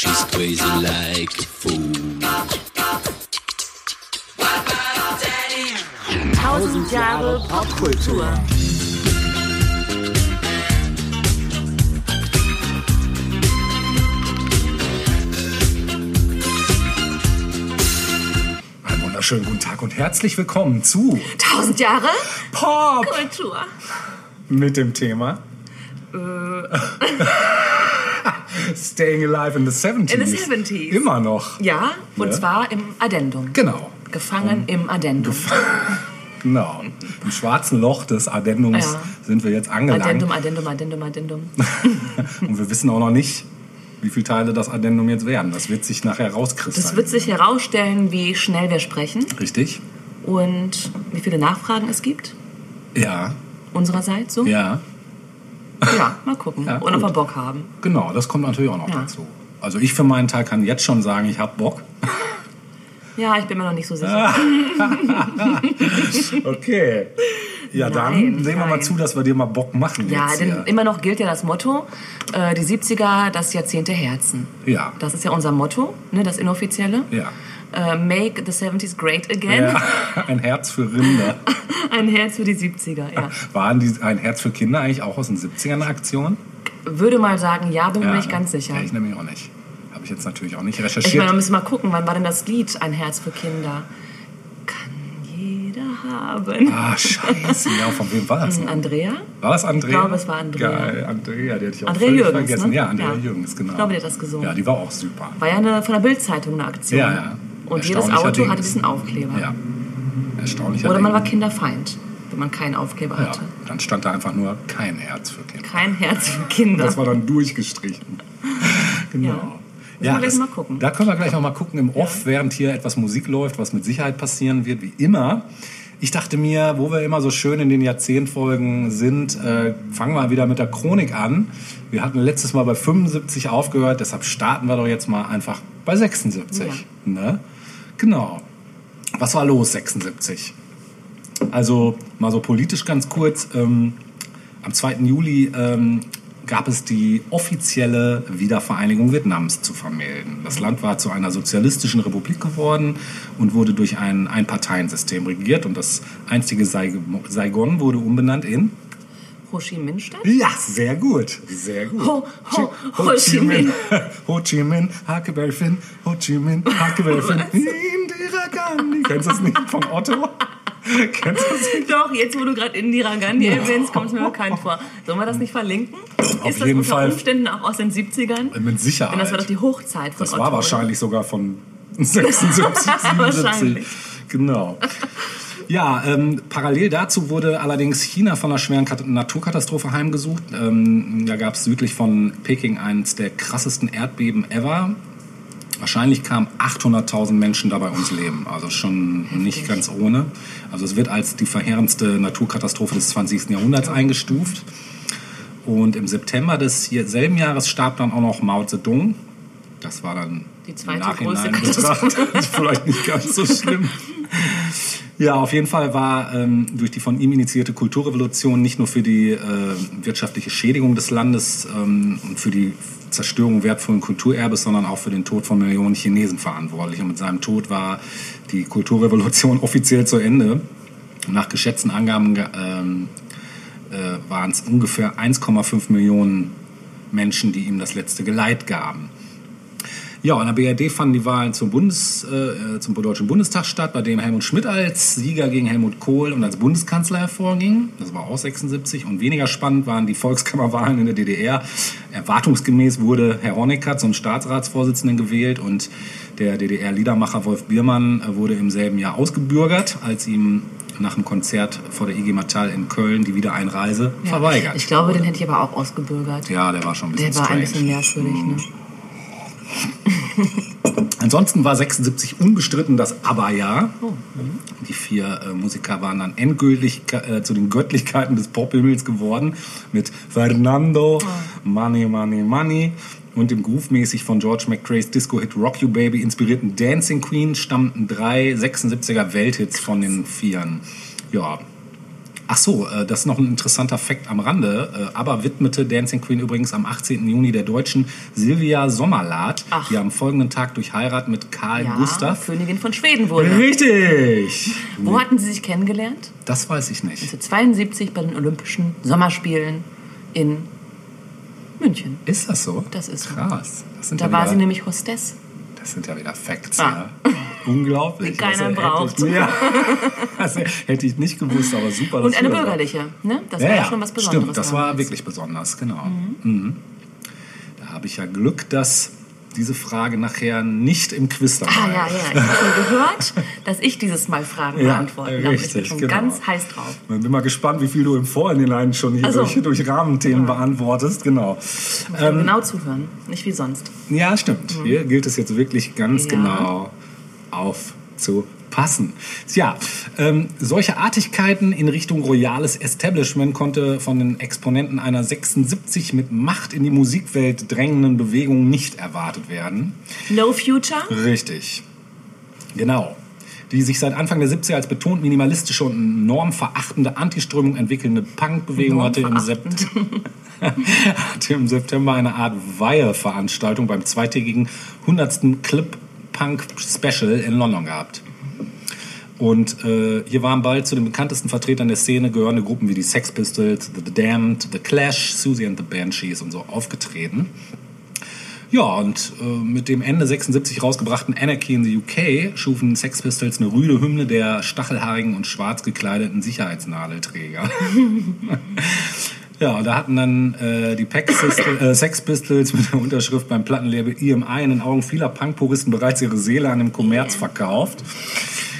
She's crazy like a fool. Tausend Jahre Popkultur. Einen wunderschönen guten Tag und herzlich willkommen zu Tausend Jahre Pop Kultur. mit dem Thema Staying Alive in the 70s. In the 70s. Immer noch. Ja, und Ja. zwar im Addendum. Genau. Gefangen im Addendum. Genau. Im schwarzen Loch des Addendums Ja. sind wir jetzt angelangt. Addendum, Addendum, Addendum, Addendum. Und wir wissen auch noch nicht, wie viele Teile das Addendum jetzt werden. Das wird sich nachher Das rauskristallisieren. wird sich herausstellen, wie schnell wir sprechen Richtig? und wie viele Nachfragen es gibt. Ja. Unsererseits so. Ja. Ja, mal gucken. Ja, und ob wir Bock haben. Genau, das kommt natürlich auch noch Ja. dazu. Also ich für meinen Teil kann jetzt schon sagen, ich habe Bock. Ja, ich bin mir noch nicht so sicher. Okay. Ja, dann Nein, sehen wir mal zu, dass wir dir mal Bock machen Ja, jetzt denn hier. immer noch gilt ja das Motto, äh, die 70er, das Jahrzehnt der Herzen. Ja. Das ist ja unser Motto, ne, das inoffizielle. Ja. Äh, make the 70s great again. ja. Ein Herz für Rinder. Ein Herz für die 70er, ja. Waren die ein Herz für Kinder eigentlich auch aus den 70ern eine Aktion? Würde mal sagen, ja, bin mir Ja, nicht ganz sicher. Ja, ich nämlich auch nicht. Habe ich jetzt natürlich auch nicht Ich recherchiert. meine, wir müssen mal gucken, wann war denn das Lied Ein Herz für Kinder? Kann jeder haben. ah, scheiße. Ja, von wem war das? denn? Andrea? War das Andrea? Ich glaube, es war Andrea. Geil, Andrea, die hatte ich auch Andrea völlig Jürgens, vergessen. ne? Ja, Andrea Ja. Jürgens, genau. Ich glaube, die hat das gesungen. Ja, die war auch super. War ja eine, von der Bildzeitung eine Aktion. Ja, ja. Und jedes Auto hatte diesen Aufkleber. Ja. Erstaunlicher Oder man war Kinderfeind, wenn man keinen Aufkleber Ja, hatte. dann stand da einfach nur kein Herz für Kinder. Kein Herz für Kinder. Das war dann durchgestrichen. Genau. Ja. Müssen wir gleich das, mal gucken. Da können wir gleich noch mal gucken im Off, während hier etwas Musik läuft, was mit Sicherheit passieren wird, wie immer. Ich dachte mir, wo wir immer so schön in den Jahrzehntfolgen sind, äh, fangen wir wieder mit der Chronik an. Wir hatten letztes Mal bei 75 aufgehört, deshalb starten wir doch jetzt mal einfach bei 76. Ne? Genau. Was war los 76? Also mal so politisch ganz kurz. Ähm, am 2. Juli ähm, gab es die offizielle Wiedervereinigung Vietnams zu vermelden. Das Land war zu einer sozialistischen Republik geworden und wurde durch ein Einparteiensystem regiert. Und das einstige Saig- Saigon wurde umbenannt in... Ho Chi Minh Stadt? Ja, sehr gut. Sehr gut. Ho- Ho- Ho Chi Minh. Ho Chi Minh, Huckleberry Finn, Ho Chi Minh, Huckleberry Finn, Indira Gandhi. Kennst du das nicht von Otto? Kennst du das nicht? Doch, jetzt wo du gerade Indira Gandhi erwähnst, kommt es mir bekannt vor. Sollen wir das nicht verlinken? Auf ist das jeden unter Fall. Umständen auch aus den 70ern? Mit Sicherheit. Denn das war doch die Hochzeit von Das Otto. war wahrscheinlich sogar von 76, 77. Wahrscheinlich. Genau. Ja, ähm, parallel dazu wurde allerdings China von einer schweren Kat Naturkatastrophe heimgesucht. Ähm, da gab es südlich von Peking eines der krassesten Erdbeben ever. Wahrscheinlich kamen 800.000 Menschen dabei ums Leben. Also schon nicht ganz ohne. Also es wird als die verheerendste Naturkatastrophe des 20. Jahrhunderts eingestuft. Und im September des selben Jahres starb dann auch noch Mao Zedong. Das war dann Die zweite im Nachhinein betrachtet vielleicht nicht ganz so schlimm. Ja, auf jeden Fall war ähm, durch die von ihm initiierte Kulturrevolution nicht nur für die äh, wirtschaftliche Schädigung des Landes ähm, und für die Zerstörung wertvollen Kulturerbes, sondern auch für den Tod von Millionen Chinesen verantwortlich. Und mit seinem Tod war die Kulturrevolution offiziell zu Ende. Nach geschätzten Angaben ähm, äh, waren es ungefähr 1,5 Millionen Menschen, die ihm das letzte Geleit gaben. Ja, in der BRD fanden die Wahlen zum, Bundes, äh, zum Deutschen Bundestag statt, bei denen Helmut Schmidt als Sieger gegen Helmut Kohl und als Bundeskanzler hervorging. Das war auch 76. Und weniger spannend waren die Volkskammerwahlen in der DDR. Erwartungsgemäß wurde Herr Honecker zum Staatsratsvorsitzenden gewählt und der DDR-Liedermacher Wolf Biermann äh, wurde im selben Jahr ausgebürgert, als ihm nach dem Konzert vor der IG Metall in Köln die Wiedereinreise Ja. verweigert. Ich glaube, den hätte ich aber auch ausgebürgert. ja, der war schon ein bisschen Der war ein strange. bisschen merkwürdig, ne? Ansonsten war 76 unbestritten das ABBA-Jahr. Oh, Die vier äh, Musiker waren dann endgültig äh, zu den Göttlichkeiten des Pophimmels geworden mit Fernando, Money, Money, Money und dem groove-mäßig von George McCrae's Disco-Hit Rock You Baby inspirierten Dancing Queen stammten drei 76er Welthits von den Vieren. Ja, Ach so, äh, das ist noch ein interessanter Fakt am Rande. Äh, aber widmete Dancing Queen übrigens am 18. Juni der Deutschen Silvia Sommerlath, Ach. die am folgenden Tag durch Heirat mit Karl Ja, Gustav. Königin von Schweden wurde. Richtig! Wo hatten sie sich kennengelernt? Das weiß ich nicht. 1972 bei den Olympischen Sommerspielen in München. Ist das so? Das ist so. krass. Das sind Da war sie nämlich Hostess. Das sind ja wieder Facts, Ah. ja. Unglaublich. Die keiner hätte braucht. Ich, ja, das hätte ich nicht gewusst, aber super. Und eine bürgerliche. Ne? Das Ja, war ja, schon was Besonderes. Stimmt, das war wirklich besonders, genau. Mhm. Da habe ich ja Glück, dass diese Frage nachher nicht im Quiz dabei Ah, ja, ja. Ich habe schon gehört, dass ich dieses Mal Fragen Ja, beantworten darf. Ich bin schon genau. ganz heiß drauf. Ich bin mal gespannt, wie viel du im Vorhinein schon hier Ach so. durch, durch Rahmenthemen beantwortest. Genau. Ähm, genau zuhören, nicht wie sonst. Ja, stimmt. Hier gilt es jetzt wirklich ganz Ja. genau aufzupassen. Tja, ähm, solche Artigkeiten in Richtung royales Establishment konnte von den Exponenten einer 76 mit Macht in die Musikwelt drängenden Bewegung nicht erwartet werden. No Future? Richtig. Genau. Die sich seit Anfang der 70er als betont minimalistische und normverachtende Antiströmung entwickelnde Punkbewegung hatte im, hatte im September eine Art Weiheveranstaltung beim zweitägigen 100. Clip Punk Special in London gehabt. Und äh, hier waren bald zu den bekanntesten Vertretern der Szene gehörende Gruppen wie die Sex Pistols, The Damned, The Clash, Susie and the Banshees und so aufgetreten. Ja, und äh, mit dem Ende 76 rausgebrachten Anarchy in the UK schufen Sex Pistols eine rüde Hymne der stachelhaarigen und schwarz gekleideten Sicherheitsnadelträger. ja, da hatten dann äh, die äh, Sex Pistols mit der Unterschrift beim Plattenlabel EMI in den Augen vieler Punkpuristen bereits ihre Seele an dem Kommerz verkauft.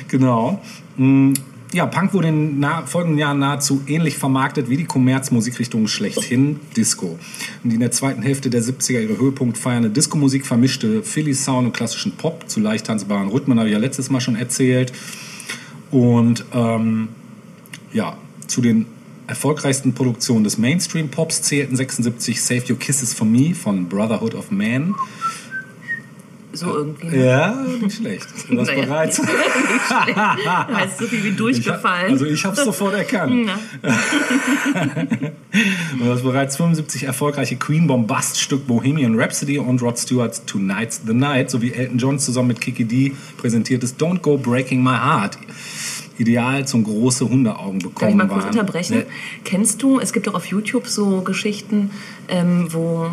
Genau. Mm, Ja, Punk wurde in den folgenden Jahren nahezu ähnlich vermarktet wie die Kommerzmusikrichtung schlechthin, Disco. Und die in der zweiten Hälfte der 70er ihre Höhepunkt feiernde Disco-Musik vermischte Philly-Sound und klassischen Pop zu leicht tanzbaren Rhythmen, habe ich ja letztes Mal schon erzählt. Und ähm, ja, zu den erfolgreichsten Produktionen des Mainstream-Pops zählten 76 Save Your Kisses for Me von Brotherhood of Man. So irgendwie. Ja, nicht schlecht. Du warst Naja, bereit. nicht schlecht. heißt so viel wie Ich hab, durchgefallen. also ich habe es sofort erkannt. und das bereits 75 erfolgreiche Queen Bombast-Stück Bohemian Rhapsody und Rod Stewart's Tonight's the Night sowie Elton John zusammen mit Kiki D präsentiertes Don't Go Breaking My Heart. Ideal zum große Hundeaugen bekommen Kann ich mal kurz waren. unterbrechen? Ne, Kennst du, es gibt doch auf YouTube so Geschichten, ähm, wo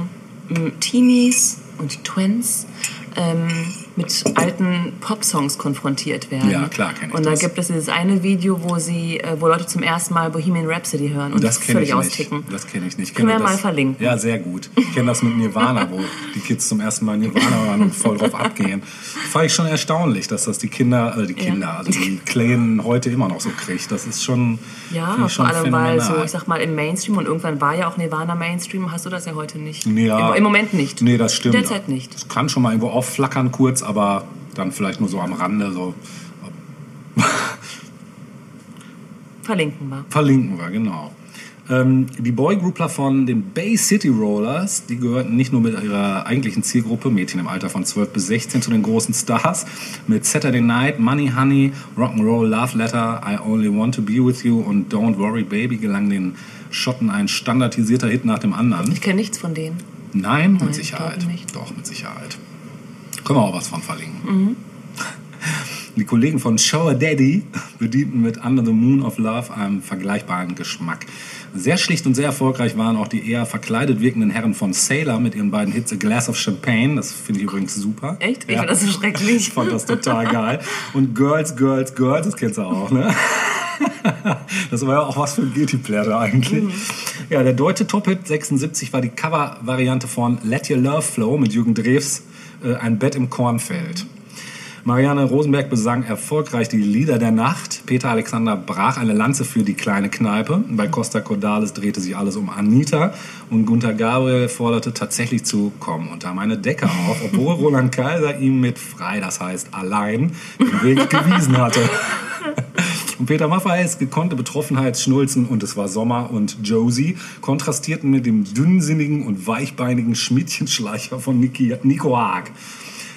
Teenies und Twins ähm, mit alten Popsongs konfrontiert werden. Ja, klar, kenn ich Und da das. gibt es dieses eine Video, wo sie, äh, wo Leute zum ersten Mal Bohemian Rhapsody hören und Das kenne völlig ich nicht. austicken. Das kenne ich nicht. Ich Können kenne wir mal das- verlinken. Ja, sehr gut. Ich kenne das mit Nirvana, wo die Kids zum ersten Mal Nirvana hören und voll drauf abgehen. Fand ich schon erstaunlich, dass das die Kinder, äh, die Kinder, also die Kleinen heute immer noch so kriegt. Das ist schon, Ja, schon vor allem weil so, phänomenal. ich sag mal, im Mainstream und irgendwann war ja auch Nirvana Mainstream, hast du das ja heute nicht. Ja. Im, Im Moment nicht. Nee, das stimmt. Derzeit nicht. Das kann schon mal irgendwo aufflackern kurz, aber dann vielleicht nur so am Rande. So. Verlinken wir. Verlinken wir, genau. Ähm, die Boygroupler von den Bay City Rollers, die gehörten nicht nur mit ihrer eigentlichen Zielgruppe, Mädchen im Alter von 12 bis 16, zu den großen Stars. Mit Saturday Night, Money Honey, Rock'n'Roll Love Letter, I Only Want to Be With You und Don't Worry Baby gelang den Schotten ein standardisierter Hit nach dem anderen. Ich kenne nichts von denen. Nein, mit Nein, Sicherheit. Doch, mit Sicherheit. Können wir auch was von verlinken. Die Kollegen von Shower Daddy bedienten mit Under the Moon of Love einen vergleichbaren Geschmack. Sehr schlicht und sehr erfolgreich waren auch die eher verkleidet wirkenden Herren von Sailor mit ihren beiden Hits A Glass of Champagne. Das finde ich übrigens super. Echt? Ich Ja. finde das so schrecklich. Ich fand das total geil. Und Girls, Girls, Girls, das kennst du auch, ne? Das war ja auch was für ein Guilty Pleasure eigentlich. Ja, der deutsche Top-Hit 76 war die Cover-Variante von Let Your Love Flow mit Jürgen Drews, äh, Ein Bett im Kornfeld. Marianne Rosenberg besang erfolgreich die Lieder der Nacht. Peter Alexander brach eine Lanze für die kleine Kneipe. Bei Costa Cordalis drehte sich alles um Anita. Und Gunther Gabriel forderte tatsächlich zu kommen unter meine Decke auf, obwohl Roland Kaiser ihm mit frei, das heißt allein, den Weg gewiesen hatte. Und Peter Maffay's gekonnte Betroffenheit, Schnulzen und es war Sommer und Josie kontrastierten mit dem dünnsinnigen und weichbeinigen Schmidtchenschleicher von Niki, Nico Haag.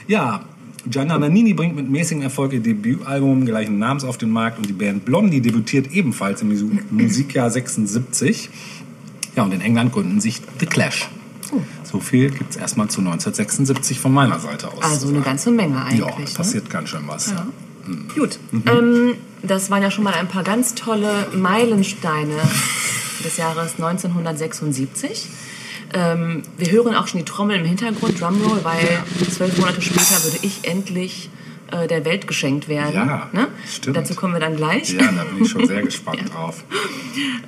Ja, Gianna Nannini bringt mit mäßigem Erfolg ihr Debütalbum gleichen Namens auf den Markt und die Band Blondie debütiert ebenfalls im Musikjahr 76. Ja, und in England gründen sich The Clash. So viel gibt es erstmal zu 1976 von meiner Seite aus. Also eine ganze Menge eigentlich. Ja, ne? passiert ganz schön was. Ja. Gut, ähm, das waren ja schon mal ein paar ganz tolle Meilensteine des Jahres 1976. Ähm, wir hören auch schon die Trommel im Hintergrund, Drumroll, weil zwölf Monate später würde ich endlich äh, der Welt geschenkt werden. Ja, ne? stimmt. Dazu kommen wir dann gleich. Ja, da bin ich schon sehr gespannt drauf.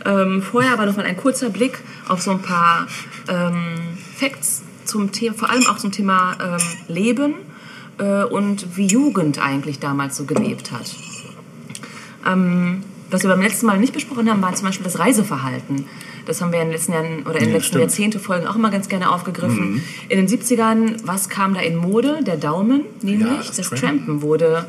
Ähm, vorher aber noch mal ein kurzer Blick auf so ein paar ähm, Facts zum Thema, vor allem auch zum Thema ähm, Leben äh, und wie Jugend eigentlich damals so gelebt hat. Ähm, was wir beim letzten Mal nicht besprochen haben, war zum Beispiel das Reiseverhalten. Das haben wir in den letzten Jahren oder in den Ja, letzten stimmt. Jahrzehnte-Folgen auch immer ganz gerne aufgegriffen. In den 70ern, was kam da in Mode? Der Daumen, nämlich Ja, das, das Trampen. Wurde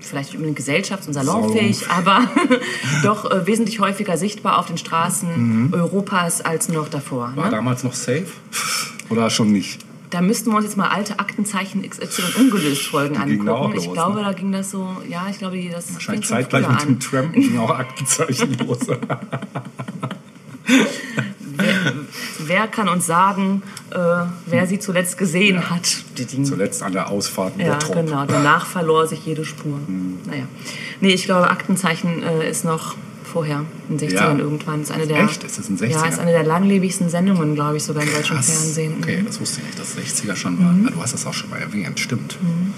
vielleicht nicht unbedingt gesellschafts- und salonfähig, aber doch äh, wesentlich häufiger sichtbar auf den Straßen Europas als noch davor. War Ne? damals noch safe? Oder schon nicht? Da müssten wir uns jetzt mal alte Aktenzeichen XY ungelöst Folgen Die angucken. Ich los, glaube, ne? da ging das so, ja, ich glaube, die- das Wahrscheinlich zeitgleich mit dem. Tramp ging auch Aktenzeichen los. Wer, wer kann uns sagen, äh, wer sie zuletzt gesehen hat? Die, die, Zuletzt an der Ausfahrt ja, genau. Danach verlor sich jede Spur. Naja. Nee, ich glaube, Aktenzeichen äh, ist noch vorher, in den 60ern Ja. irgendwann. Ist eine der, Echt? Ist das in den Ja, 60ern? ist eine der langlebigsten Sendungen, glaube ich, sogar im deutschen. Fernsehen. Okay, das wusste ich nicht, dass 60er schon war. Ah, Du hast das auch schon mal erwähnt, stimmt.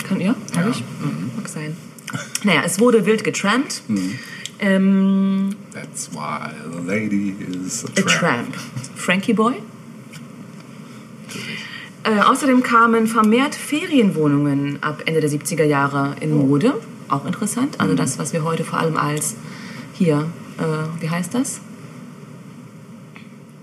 Kann, ja, habe Ja. ich? Mag sein. Naja, es wurde wild getrampt. Mhm. Ähm, That's why the lady is a A tramp. Tramp. Frankie Boy. Äh, außerdem kamen vermehrt Ferienwohnungen ab Ende der 70er Jahre in Mode. Auch interessant. Also das, was wir heute vor allem als hier, äh, wie heißt das?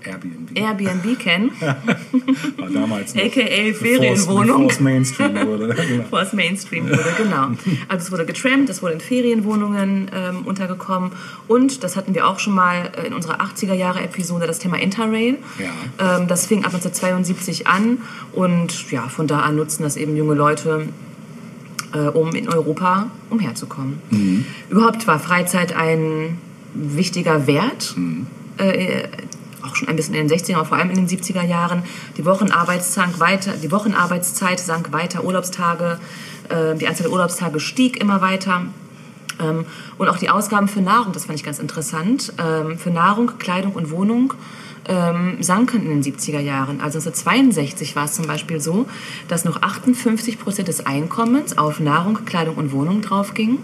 Airbnb. Airbnb kennen. War damals noch. AKA Ferienwohnung. bevor's Mainstream wurde. Genau. Bevor es Mainstream wurde, genau. Also es wurde getrampt, es wurde in Ferienwohnungen ähm, untergekommen und, das hatten wir auch schon mal äh, in unserer 80er-Jahre-Episode, das Thema Interrail. Ja. Ähm, das fing ab 1972 an und ja, von da an nutzen das eben junge Leute, äh, um in Europa umherzukommen. Überhaupt war Freizeit ein wichtiger Wert. Äh, auch schon ein bisschen in den 60er, aber vor allem in den 70er Jahren. Die Wochenarbeitszeit weiter, die Wochenarbeitszeit sank weiter, Urlaubstage, äh, die Anzahl der Urlaubstage stieg immer weiter. Ähm, und auch die Ausgaben für Nahrung, das fand ich ganz interessant. Ähm, für Nahrung, Kleidung und Wohnung ähm, sanken in den 70er Jahren. Also 1962 war es zum Beispiel so, dass noch 58 Prozent des Einkommens auf Nahrung, Kleidung und Wohnung draufging.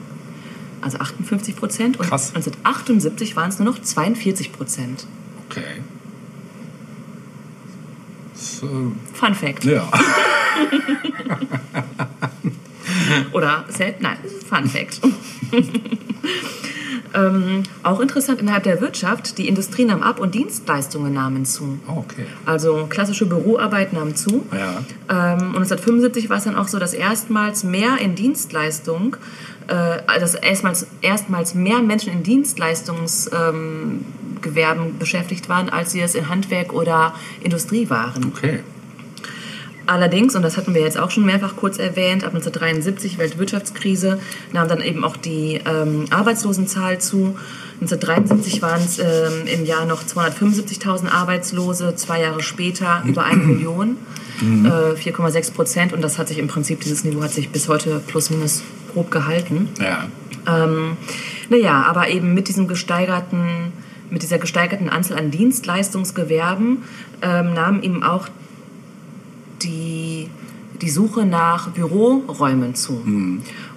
Also 58 Prozent. Und Krass. 1978 waren es nur noch 42 Prozent. Okay. So, Fun Fact. ja. Oder nein, Fun Fact. ähm, auch interessant innerhalb der Wirtschaft, die Industrie nahm ab und Dienstleistungen nahmen zu. Oh, okay. Also klassische Büroarbeit nahm zu. Ja. Ähm, und 1975 war es dann auch so, dass erstmals mehr in Dienstleistung, äh, dass erstmals, erstmals mehr Menschen in Dienstleistungsgewerben ähm, beschäftigt waren, als sie es in Handwerk oder Industrie waren. Okay. Allerdings, und das hatten wir jetzt auch schon mehrfach kurz erwähnt, ab 1973, Weltwirtschaftskrise, nahm dann eben auch die ähm, Arbeitslosenzahl zu. 1973 waren es ähm, im Jahr noch 275.000 Arbeitslose, zwei Jahre später über eine Million, äh, 4,6 Prozent. Und das hat sich im Prinzip, dieses Niveau hat sich bis heute plus minus grob gehalten. Ja. Ähm, naja, aber eben mit diesem gesteigerten, mit dieser gesteigerten Anzahl an Dienstleistungsgewerben ähm, nahm eben auch die, die Suche nach Büroräumen zu.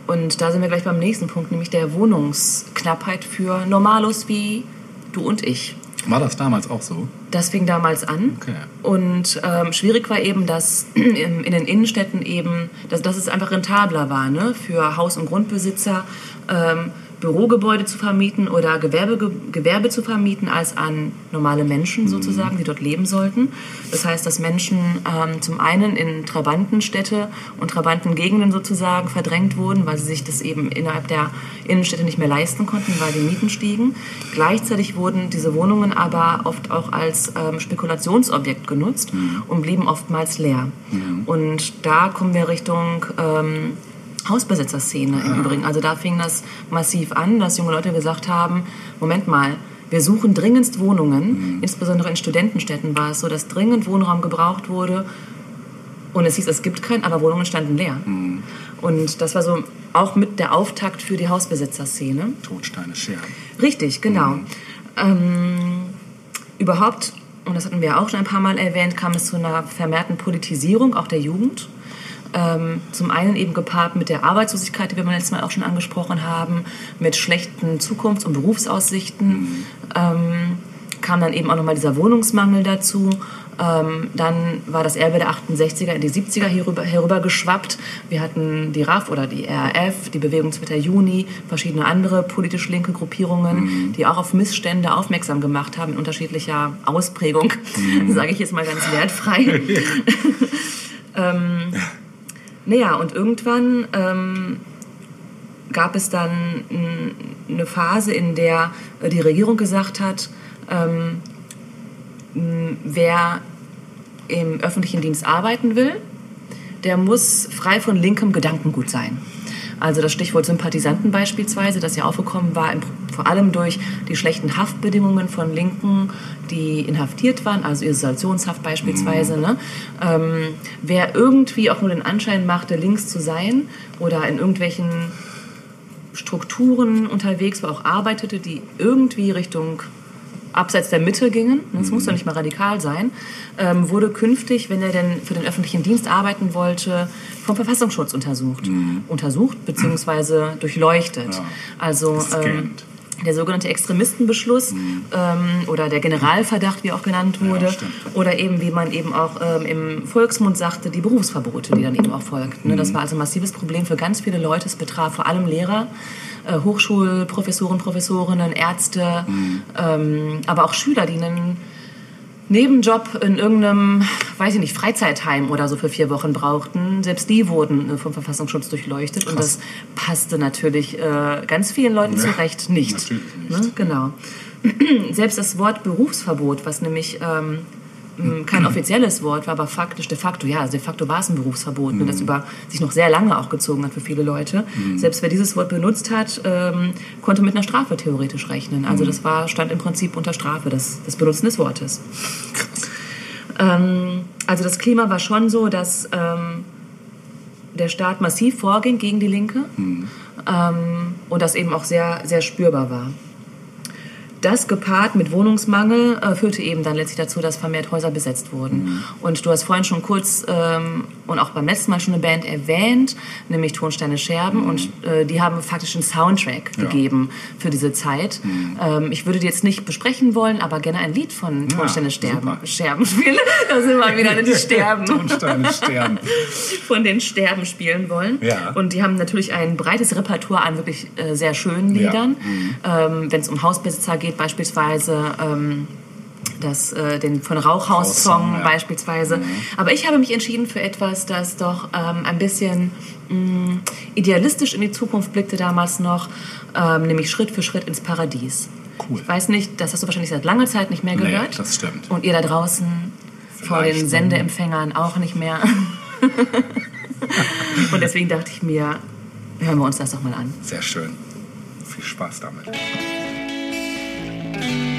Und da sind wir gleich beim nächsten Punkt, nämlich der Wohnungsknappheit für Normalos wie du und ich. War das damals auch so? Das fing damals an. Okay. Und ähm, schwierig war eben, dass in, den Innenstädten eben, dass, dass es einfach rentabler war, ne? für Haus- und Grundbesitzer ähm, Bürogebäude zu vermieten oder Gewerbe, Gewerbe zu vermieten, als an normale Menschen sozusagen, die dort leben sollten. Das heißt, dass Menschen ähm, zum einen in Trabantenstädte und Trabantengegenden sozusagen verdrängt wurden, weil sie sich das eben innerhalb der Innenstädte nicht mehr leisten konnten, weil die Mieten stiegen. Gleichzeitig wurden diese Wohnungen aber oft auch als ähm, Spekulationsobjekt genutzt und blieben oftmals leer. Und da kommen wir Richtung ähm, Hausbesitzerszene im Übrigen. Also da fing das massiv an, dass junge Leute gesagt haben, Moment mal, wir suchen dringendst Wohnungen, insbesondere in Studentenstädten war es so, dass dringend Wohnraum gebraucht wurde. Und es hieß, es gibt keinen, aber Wohnungen standen leer. Und das war so auch mit der Auftakt für die Hausbesitzerszene. Totsteine Scherben. Richtig, genau. Ähm, überhaupt, und das hatten wir ja auch schon ein paar Mal erwähnt, kam es zu einer vermehrten Politisierung auch der Jugend. Ähm, zum einen eben gepaart mit der Arbeitslosigkeit, die wir beim letzten Mal auch schon angesprochen haben, mit schlechten Zukunfts- und Berufsaussichten. Ähm, kam dann eben auch nochmal dieser Wohnungsmangel dazu. Ähm, dann war das Erbe der 68er in die 70er herüber, herübergeschwappt. Wir hatten die RAF oder die RAF, die Bewegung 2. Juni, verschiedene andere politisch linke Gruppierungen, die auch auf Missstände aufmerksam gemacht haben in unterschiedlicher Ausprägung, sage ich jetzt mal ganz wertfrei. ähm, naja, und irgendwann ähm, gab es dann eine Phase, in der äh, die Regierung gesagt hat, ähm, wer im öffentlichen Dienst arbeiten will, der muss frei von linkem Gedankengut sein. Also das Stichwort Sympathisanten beispielsweise, das ja aufgekommen war, vor allem durch die schlechten Haftbedingungen von Linken, die inhaftiert waren, also Isolationshaft beispielsweise. Ne? Ähm, wer irgendwie auch nur den Anschein machte, links zu sein oder in irgendwelchen Strukturen unterwegs war, auch arbeitete, die irgendwie Richtung abseits der Mitte gingen, das muss ja nicht mal radikal sein, ähm, wurde künftig, wenn er denn für den öffentlichen Dienst arbeiten wollte, vom Verfassungsschutz untersucht. Untersucht bzw. durchleuchtet. Ja. Also ähm, der sogenannte Extremistenbeschluss ähm, oder der Generalverdacht, wie auch genannt wurde, stimmt. oder eben, wie man eben auch ähm, im Volksmund sagte, die Berufsverbote, die dann eben auch folgten. Ne? Das war also ein massives Problem für ganz viele Leute. Es betraf vor allem Lehrer, äh, Hochschulprofessoren, Professorinnen, Ärzte, ähm, aber auch Schüler, die einen Nebenjob in irgendeinem, weiß ich nicht, Freizeitheim oder so für vier Wochen brauchten. Selbst die wurden äh, vom Verfassungsschutz durchleuchtet. Und das passte natürlich äh, ganz vielen Leuten Ja, zurecht nicht. natürlich nicht. Ne? Genau. Selbst das Wort Berufsverbot, was nämlich ähm, kein offizielles Wort war, aber faktisch, de facto, ja, also de facto war es ein Berufsverbot, ne, das über sich noch sehr lange auch gezogen hat für viele Leute. Selbst wer dieses Wort benutzt hat, ähm, konnte mit einer Strafe theoretisch rechnen. Also das war, stand im Prinzip unter Strafe, das, das Benutzen des Wortes. Ähm, also das Klima war schon so, dass ähm, der Staat massiv vorging gegen die Linke ähm, und das eben auch sehr, sehr spürbar war. Das gepaart mit Wohnungsmangel äh, führte eben dann letztlich dazu, dass vermehrt Häuser besetzt wurden. Und du hast vorhin schon kurz ähm, und auch beim letzten Mal schon eine Band erwähnt, nämlich Tonsteine Scherben. Und äh, die haben faktisch einen Soundtrack Ja. gegeben für diese Zeit. Ähm, ich würde die jetzt nicht besprechen wollen, aber gerne ein Lied von Tonsteine Sterben, super. Scherben spielen. Da sind wir wieder, die sterben Tonsteine sterben. von den Sterben spielen wollen. Ja. Und die haben natürlich ein breites Repertoire an wirklich äh, sehr schönen Ja. Liedern. Ähm, Wenn es um Hausbesitzer geht, beispielsweise ähm, das, äh, den von Rauchhaus-Song ja. beispielsweise. Aber ich habe mich entschieden für etwas, das doch ähm, ein bisschen mh, idealistisch in die Zukunft blickte damals noch, ähm, nämlich Schritt für Schritt ins Paradies. Cool. Ich weiß nicht, das hast du wahrscheinlich seit langer Zeit nicht mehr Nee, gehört. das stimmt. Und ihr da draußen vor den Sendeempfängern auch nicht mehr. Und deswegen dachte ich mir, hören wir uns das doch mal an. Sehr schön. Viel Spaß damit. Du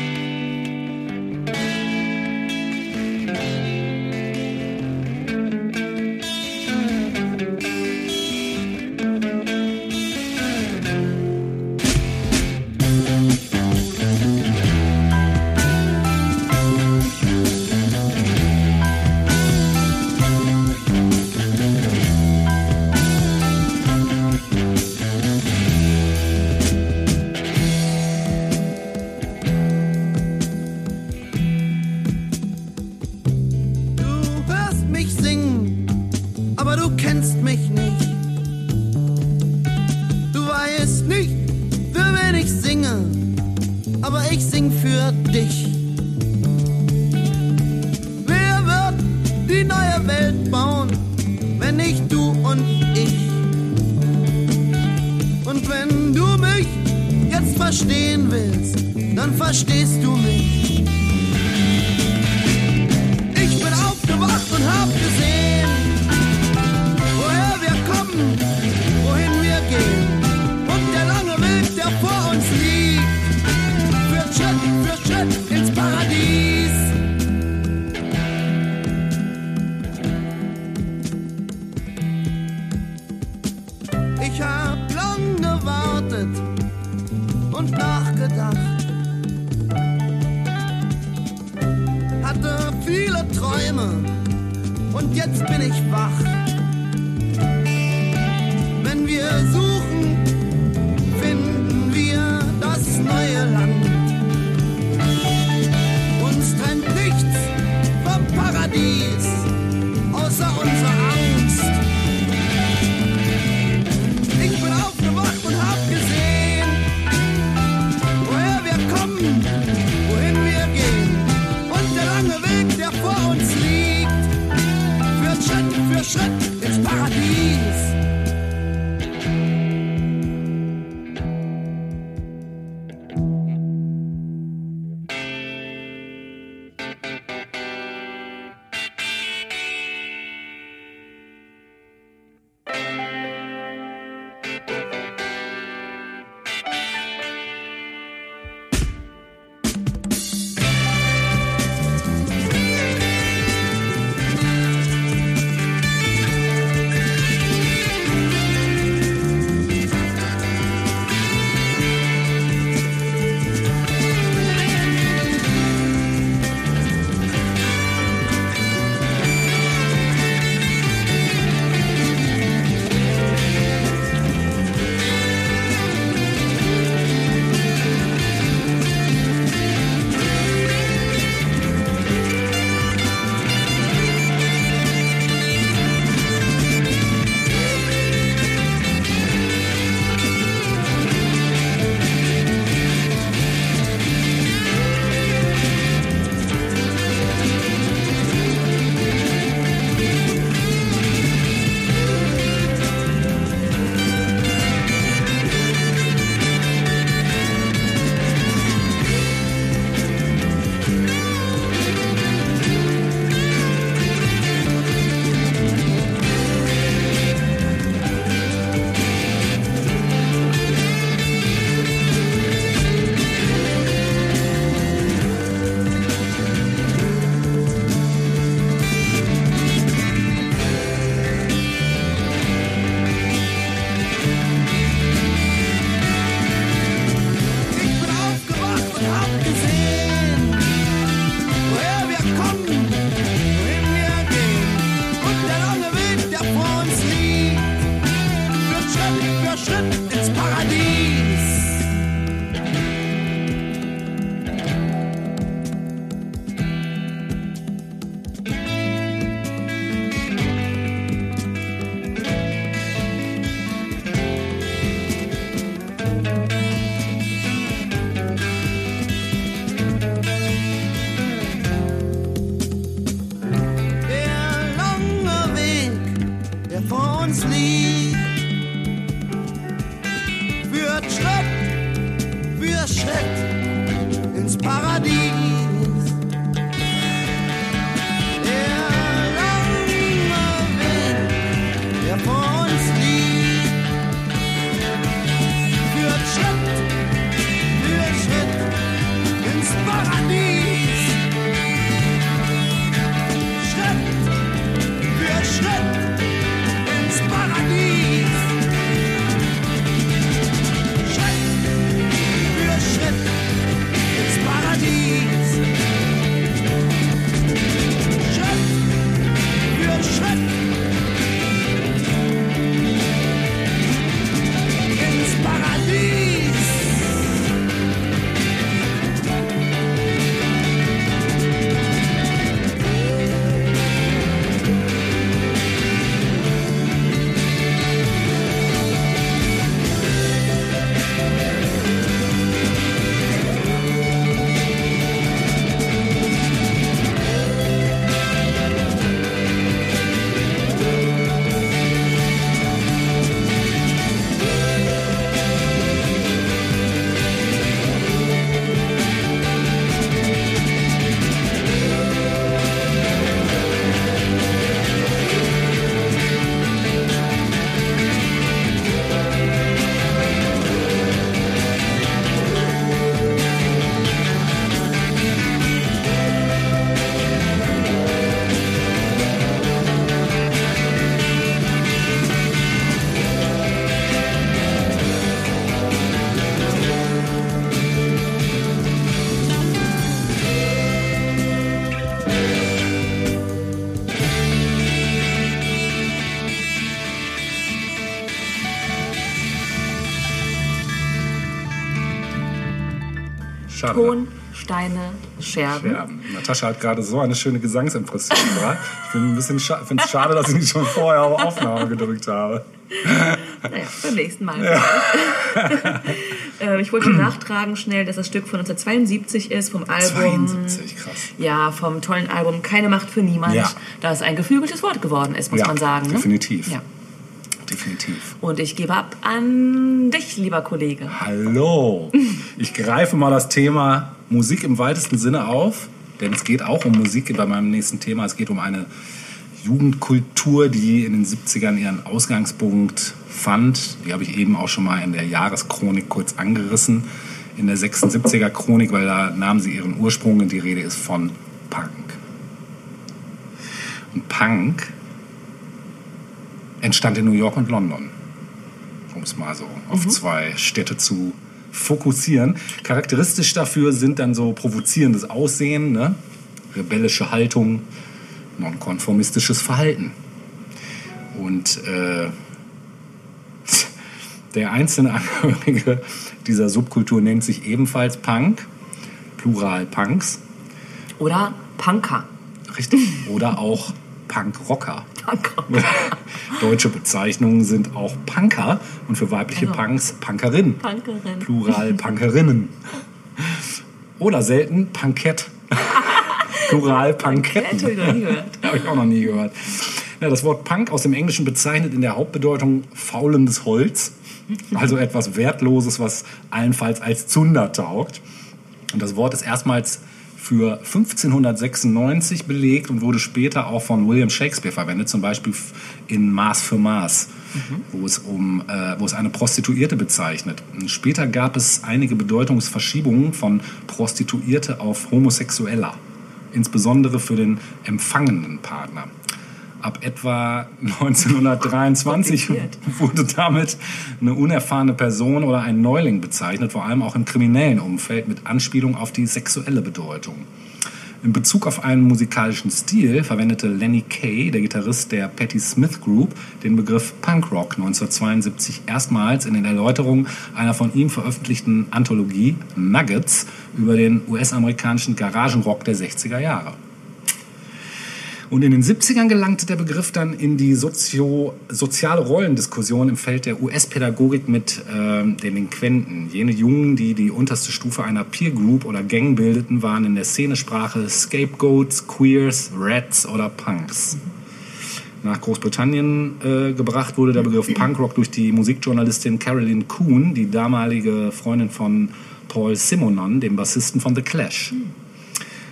Schade. Ton, Steine, Scherben. Ja, Natascha hat gerade so eine schöne Gesangsimpression gebracht. Ich bin ein bisschen scha finde es schade, dass ich nicht schon vorher auf Aufnahme gedrückt habe. Naja, beim nächsten Mal. äh, ich wollte nachtragen schnell, dass das Stück von 1972 ist, vom Album. 72, krass. Ja, vom tollen Album Keine Macht für Niemand, Ja. das ein geflügeltes Wort geworden ist, muss Ja, man sagen. Ne? definitiv. Ja. Definitiv. Und ich gebe ab an dich, lieber Kollege. Hallo. Ich greife mal das Thema Musik im weitesten Sinne auf, denn es geht auch um Musik bei meinem nächsten Thema. Es geht um eine Jugendkultur, die in den 70ern ihren Ausgangspunkt fand. Die habe ich eben auch schon mal in der Jahreschronik kurz angerissen. In der 76er Chronik, weil da nahmen sie ihren Ursprung und die Rede ist von Punk. Und Punk entstand in New York und London um es mal so auf zwei Städte zu fokussieren. Charakteristisch dafür sind dann so provozierendes Aussehen, ne? rebellische Haltung, nonkonformistisches Verhalten. Und äh, der einzelne Angehörige dieser Subkultur nennt sich ebenfalls Punk, Plural Punks, Oder Punker. richtig, oder auch Punkrocker. Punker. Deutsche Bezeichnungen sind auch Punker und für weibliche Also. Punks Punkerin. Punkerin. Plural Punkerinnen. Oder selten Punkett. Plural ich noch nie gehört. Habe ich auch noch nie gehört. Ja, das Wort Punk aus dem Englischen bezeichnet in der Hauptbedeutung faulendes Holz. Also etwas Wertloses, was allenfalls als Zunder taugt. Und das Wort ist erstmals für 1596 belegt und wurde später auch von William Shakespeare verwendet, zum Beispiel in Maß für Maß, wo, es um, äh, wo es eine Prostituierte bezeichnet. Und später gab es einige Bedeutungsverschiebungen von Prostituierte auf Homosexueller, insbesondere für den empfangenden Partner. Ab etwa 1923 Kompliziert. wurde damit eine unerfahrene Person oder ein Neuling bezeichnet, vor allem auch im kriminellen Umfeld mit Anspielung auf die sexuelle Bedeutung. In Bezug auf einen musikalischen Stil verwendete Lenny Kay, der Gitarrist der Patti Smith Group, den Begriff Punkrock 1972 erstmals in den Erläuterungen einer von ihm veröffentlichten Anthologie Nuggets über den US-amerikanischen Garagenrock der 60er Jahre. Und in den 70ern gelangte der Begriff dann in die Sozio soziale Rollendiskussion im Feld der US-Pädagogik mit ähm, Delinquenten. Jene Jungen, die die unterste Stufe einer Peer Group oder Gang bildeten, waren in der Szenesprache Scapegoats, Queers, Rats oder Punks. Nach Großbritannien äh, gebracht wurde der Begriff Punkrock durch die Musikjournalistin Carolyn Kuhn, die damalige Freundin von Paul Simonon, dem Bassisten von The Clash.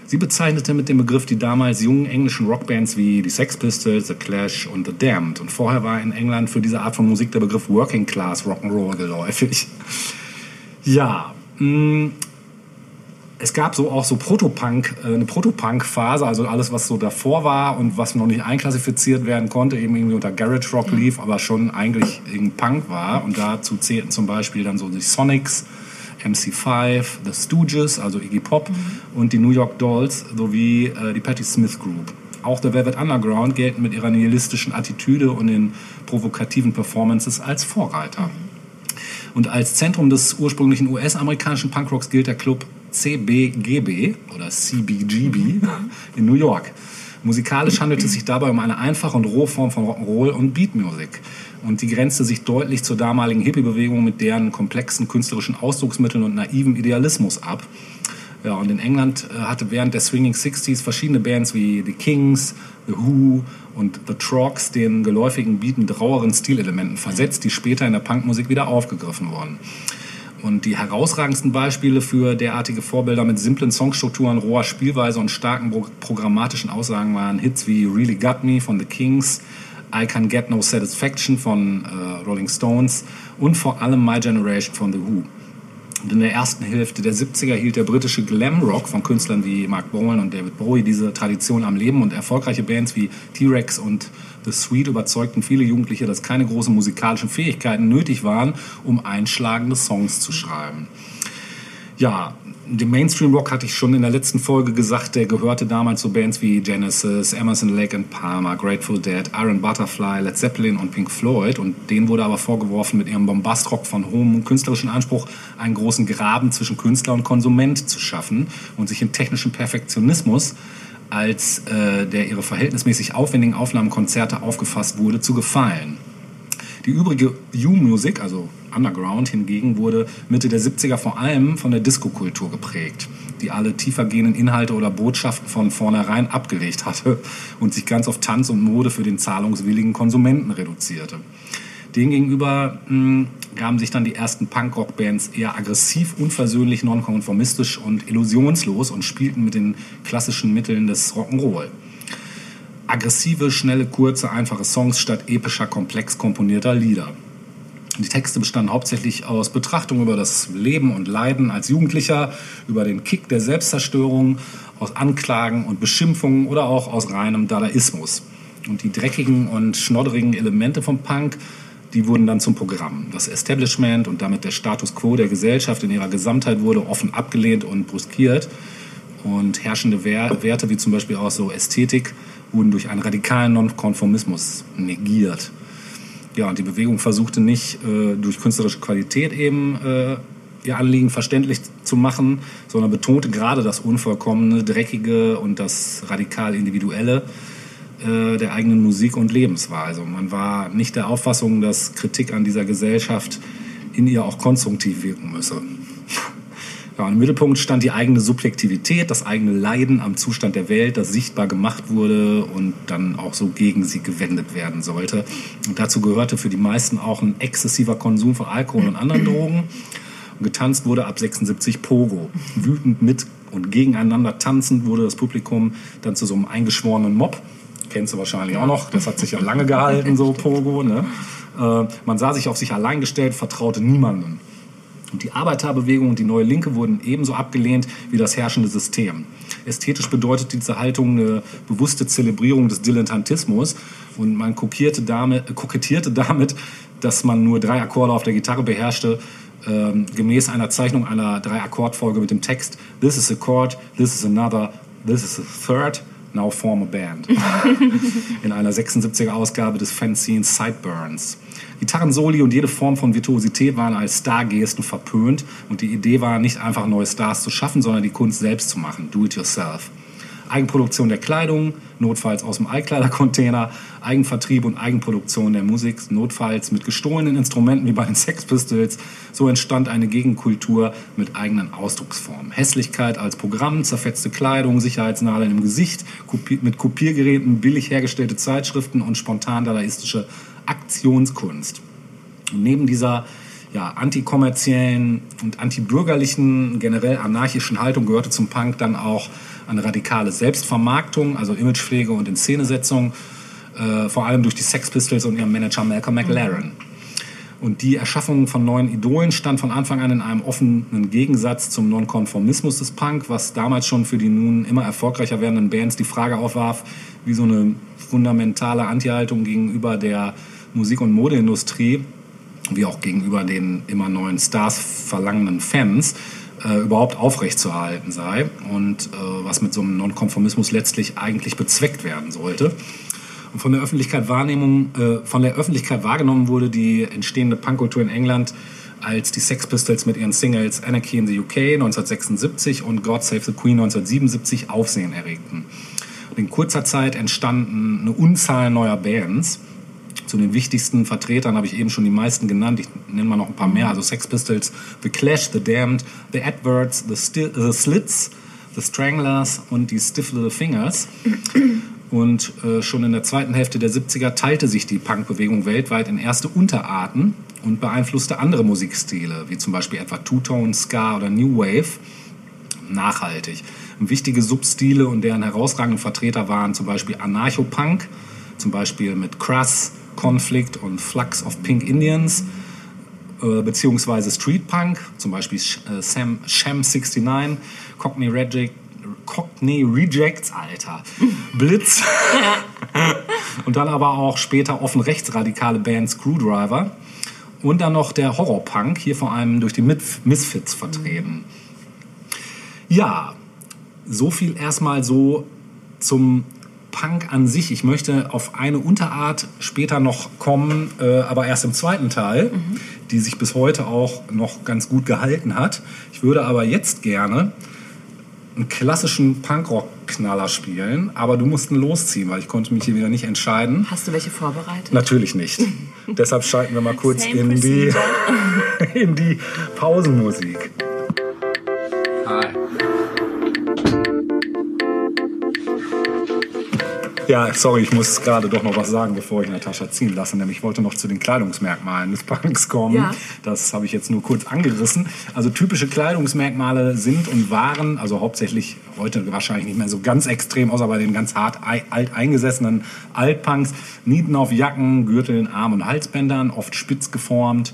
Sie bezeichnete mit dem Begriff die damals jungen englischen Rockbands wie die Sex Pistols, The Clash und The Damned. Und vorher war in England für diese Art von Musik der Begriff Working Class Rock'n'Roll geläufig. Ja, mh, es gab so auch so Protopunk, äh, eine Protopunk-Phase, also alles, was so davor war und was noch nicht einklassifiziert werden konnte, eben irgendwie unter Garage Rock lief, aber schon eigentlich irgendwie Punk war. Und dazu zählten zum Beispiel dann so die Sonics, MC5, The Stooges, also Iggy Pop und die New York Dolls sowie äh, die Patti Smith Group. Auch The Velvet Underground gelten mit ihrer nihilistischen Attitüde und den provokativen Performances als Vorreiter. Und als Zentrum des ursprünglichen US-amerikanischen Punkrocks gilt der Club CBGB oder CBGB in New York. Musikalisch handelt es sich dabei um eine einfache und rohe Form von Rock'n'Roll und Beatmusik. Und die grenzte sich deutlich zur damaligen Hippie-Bewegung mit deren komplexen künstlerischen Ausdrucksmitteln und naivem Idealismus ab. Ja, und in England äh, hatte während der Swinging Sixties verschiedene Bands wie The Kings, The Who und The Trogs den geläufigen Beat mit raueren Stilelementen versetzt, die später in der Punkmusik wieder aufgegriffen wurden. Und die herausragendsten Beispiele für derartige Vorbilder mit simplen Songstrukturen, roher Spielweise und starken pro- programmatischen Aussagen waren Hits wie Really Got Me von The Kings, I Can Get No Satisfaction von äh, Rolling Stones und vor allem My Generation von The Who. Und in der ersten Hälfte der 70er hielt der britische Glamrock von Künstlern wie Mark Bowen und David Bowie diese Tradition am Leben und erfolgreiche Bands wie T-Rex und The Sweet überzeugten viele Jugendliche, dass keine großen musikalischen Fähigkeiten nötig waren, um einschlagende Songs zu schreiben. Ja, den Mainstream Rock hatte ich schon in der letzten Folge gesagt, der gehörte damals zu Bands wie Genesis, Emerson Lake and Palmer, Grateful Dead, Iron Butterfly, Led Zeppelin und Pink Floyd. Und denen wurde aber vorgeworfen, mit ihrem Bombastrock von hohem künstlerischen Anspruch einen großen Graben zwischen Künstler und Konsument zu schaffen und sich im technischen Perfektionismus als äh, der ihre verhältnismäßig aufwendigen Aufnahmenkonzerte aufgefasst wurde, zu gefallen. Die übrige U-Musik, also Underground hingegen, wurde Mitte der 70er vor allem von der Disco-Kultur geprägt, die alle tiefergehenden Inhalte oder Botschaften von vornherein abgelegt hatte und sich ganz auf Tanz und Mode für den zahlungswilligen Konsumenten reduzierte. Demgegenüber mh, gaben sich dann die ersten Punkrock-Bands eher aggressiv, unversöhnlich, nonkonformistisch und illusionslos und spielten mit den klassischen Mitteln des Rock'n'Roll. Aggressive, schnelle, kurze, einfache Songs statt epischer, komplex komponierter Lieder. Die Texte bestanden hauptsächlich aus Betrachtungen über das Leben und Leiden als Jugendlicher, über den Kick der Selbstzerstörung, aus Anklagen und Beschimpfungen oder auch aus reinem Dadaismus. Und die dreckigen und schnodderigen Elemente vom Punk, die wurden dann zum Programm. Das Establishment und damit der Status quo der Gesellschaft in ihrer Gesamtheit wurde offen abgelehnt und bruskiert. Und herrschende Werte, wie zum Beispiel auch so Ästhetik, wurden durch einen radikalen Nonkonformismus negiert. Ja, und die Bewegung versuchte nicht äh, durch künstlerische Qualität eben äh, ihr Anliegen verständlich zu machen, sondern betonte gerade das Unvollkommene, Dreckige und das radikal Individuelle äh, der eigenen Musik und Lebensweise. Man war nicht der Auffassung, dass Kritik an dieser Gesellschaft in ihr auch konstruktiv wirken müsse. Ja, Im Mittelpunkt stand die eigene Subjektivität, das eigene Leiden am Zustand der Welt, das sichtbar gemacht wurde und dann auch so gegen sie gewendet werden sollte. Und dazu gehörte für die meisten auch ein exzessiver Konsum von Alkohol und anderen Drogen. Und getanzt wurde ab 76 Pogo. Wütend mit und gegeneinander tanzend wurde das Publikum dann zu so einem eingeschworenen Mob. Kennst du wahrscheinlich auch noch. Das hat sich ja lange gehalten, so Pogo. Ne? Äh, man sah sich auf sich allein gestellt, vertraute niemandem. Und die Arbeiterbewegung und die neue Linke wurden ebenso abgelehnt wie das herrschende System. Ästhetisch bedeutet diese Haltung eine bewusste Zelebrierung des Dilettantismus und man kokettierte damit, kokettierte damit dass man nur drei Akkorde auf der Gitarre beherrschte, ähm, gemäß einer Zeichnung einer Drei-Akkordfolge mit dem Text This is a chord, this is another, this is a third, now form a band. In einer 76er Ausgabe des Fanzines Sideburns. Gitarrensoli und jede Form von Virtuosität waren als Stargesten verpönt und die Idee war nicht einfach neue Stars zu schaffen, sondern die Kunst selbst zu machen, do it yourself. Eigenproduktion der Kleidung, notfalls aus dem Eikleidercontainer, Eigenvertrieb und Eigenproduktion der Musik, notfalls mit gestohlenen Instrumenten wie bei den Sex Pistols. So entstand eine Gegenkultur mit eigenen Ausdrucksformen. Hässlichkeit als Programm, zerfetzte Kleidung, Sicherheitsnadeln im Gesicht, mit Kopiergeräten, billig hergestellte Zeitschriften und spontan dadaistische Aktionskunst. Und neben dieser ja, antikommerziellen und antibürgerlichen, generell anarchischen Haltung gehörte zum Punk dann auch eine radikale Selbstvermarktung, also Imagepflege und Inszenesetzung, äh, vor allem durch die Sex Pistols und ihren Manager Malcolm McLaren. Und die Erschaffung von neuen Idolen stand von Anfang an in einem offenen Gegensatz zum Nonkonformismus des Punk, was damals schon für die nun immer erfolgreicher werdenden Bands die Frage aufwarf, wie so eine fundamentale Antihaltung gegenüber der Musik- und Modeindustrie, wie auch gegenüber den immer neuen Stars verlangenden Fans, äh, überhaupt aufrechtzuerhalten sei und äh, was mit so einem Nonkonformismus letztlich eigentlich bezweckt werden sollte. Und von der Öffentlichkeit Wahrnehmung, äh, von der Öffentlichkeit wahrgenommen wurde die entstehende Punkkultur in England als die Sex Pistols mit ihren Singles Anarchy in the UK 1976 und God Save the Queen 1977 Aufsehen erregten. Und in kurzer Zeit entstanden eine Unzahl neuer Bands zu den wichtigsten Vertretern habe ich eben schon die meisten genannt. Ich nenne mal noch ein paar mehr. Also Sex Pistols, The Clash, The Damned, The Adverts, The, Sti The Slits, The Stranglers und die Stiff Little Fingers. Und äh, schon in der zweiten Hälfte der 70er teilte sich die Punkbewegung weltweit in erste Unterarten und beeinflusste andere Musikstile, wie zum Beispiel etwa Two-Tone, Ska oder New Wave, nachhaltig. Wichtige Substile und deren herausragenden Vertreter waren zum Beispiel Anarcho-Punk, zum Beispiel mit Cruss, Conflict und Flux of Pink Indians, äh, beziehungsweise Street Punk, zum Beispiel äh, Sam, Sham 69, Cockney Reject, Cockney Rejects, Alter, Blitz. Und dann aber auch später offen rechtsradikale Band Screwdriver. Und dann noch der Horrorpunk, hier vor allem durch die Misfits vertreten. Ja, so viel erstmal so zum Punk an sich. Ich möchte auf eine Unterart später noch kommen, äh, aber erst im zweiten Teil, die sich bis heute auch noch ganz gut gehalten hat. Ich würde aber jetzt gerne einen klassischen Punkrock-Knaller spielen, aber du musst ihn losziehen, weil ich konnte mich hier wieder nicht entscheiden. Hast du welche vorbereitet? Natürlich nicht. Deshalb schalten wir mal kurz in die, in die Pausenmusik. Ja, sorry, ich muss gerade doch noch was sagen, bevor ich Natascha ziehen lasse. Nämlich ich wollte noch zu den Kleidungsmerkmalen des Punks kommen. Ja. Das habe ich jetzt nur kurz angerissen. Also typische Kleidungsmerkmale sind und waren, also hauptsächlich heute wahrscheinlich nicht mehr so ganz extrem, außer bei den ganz hart ei- alt eingesessenen Altpunks. Nieten auf Jacken, Gürteln, Arm- und Halsbändern, oft spitz geformt.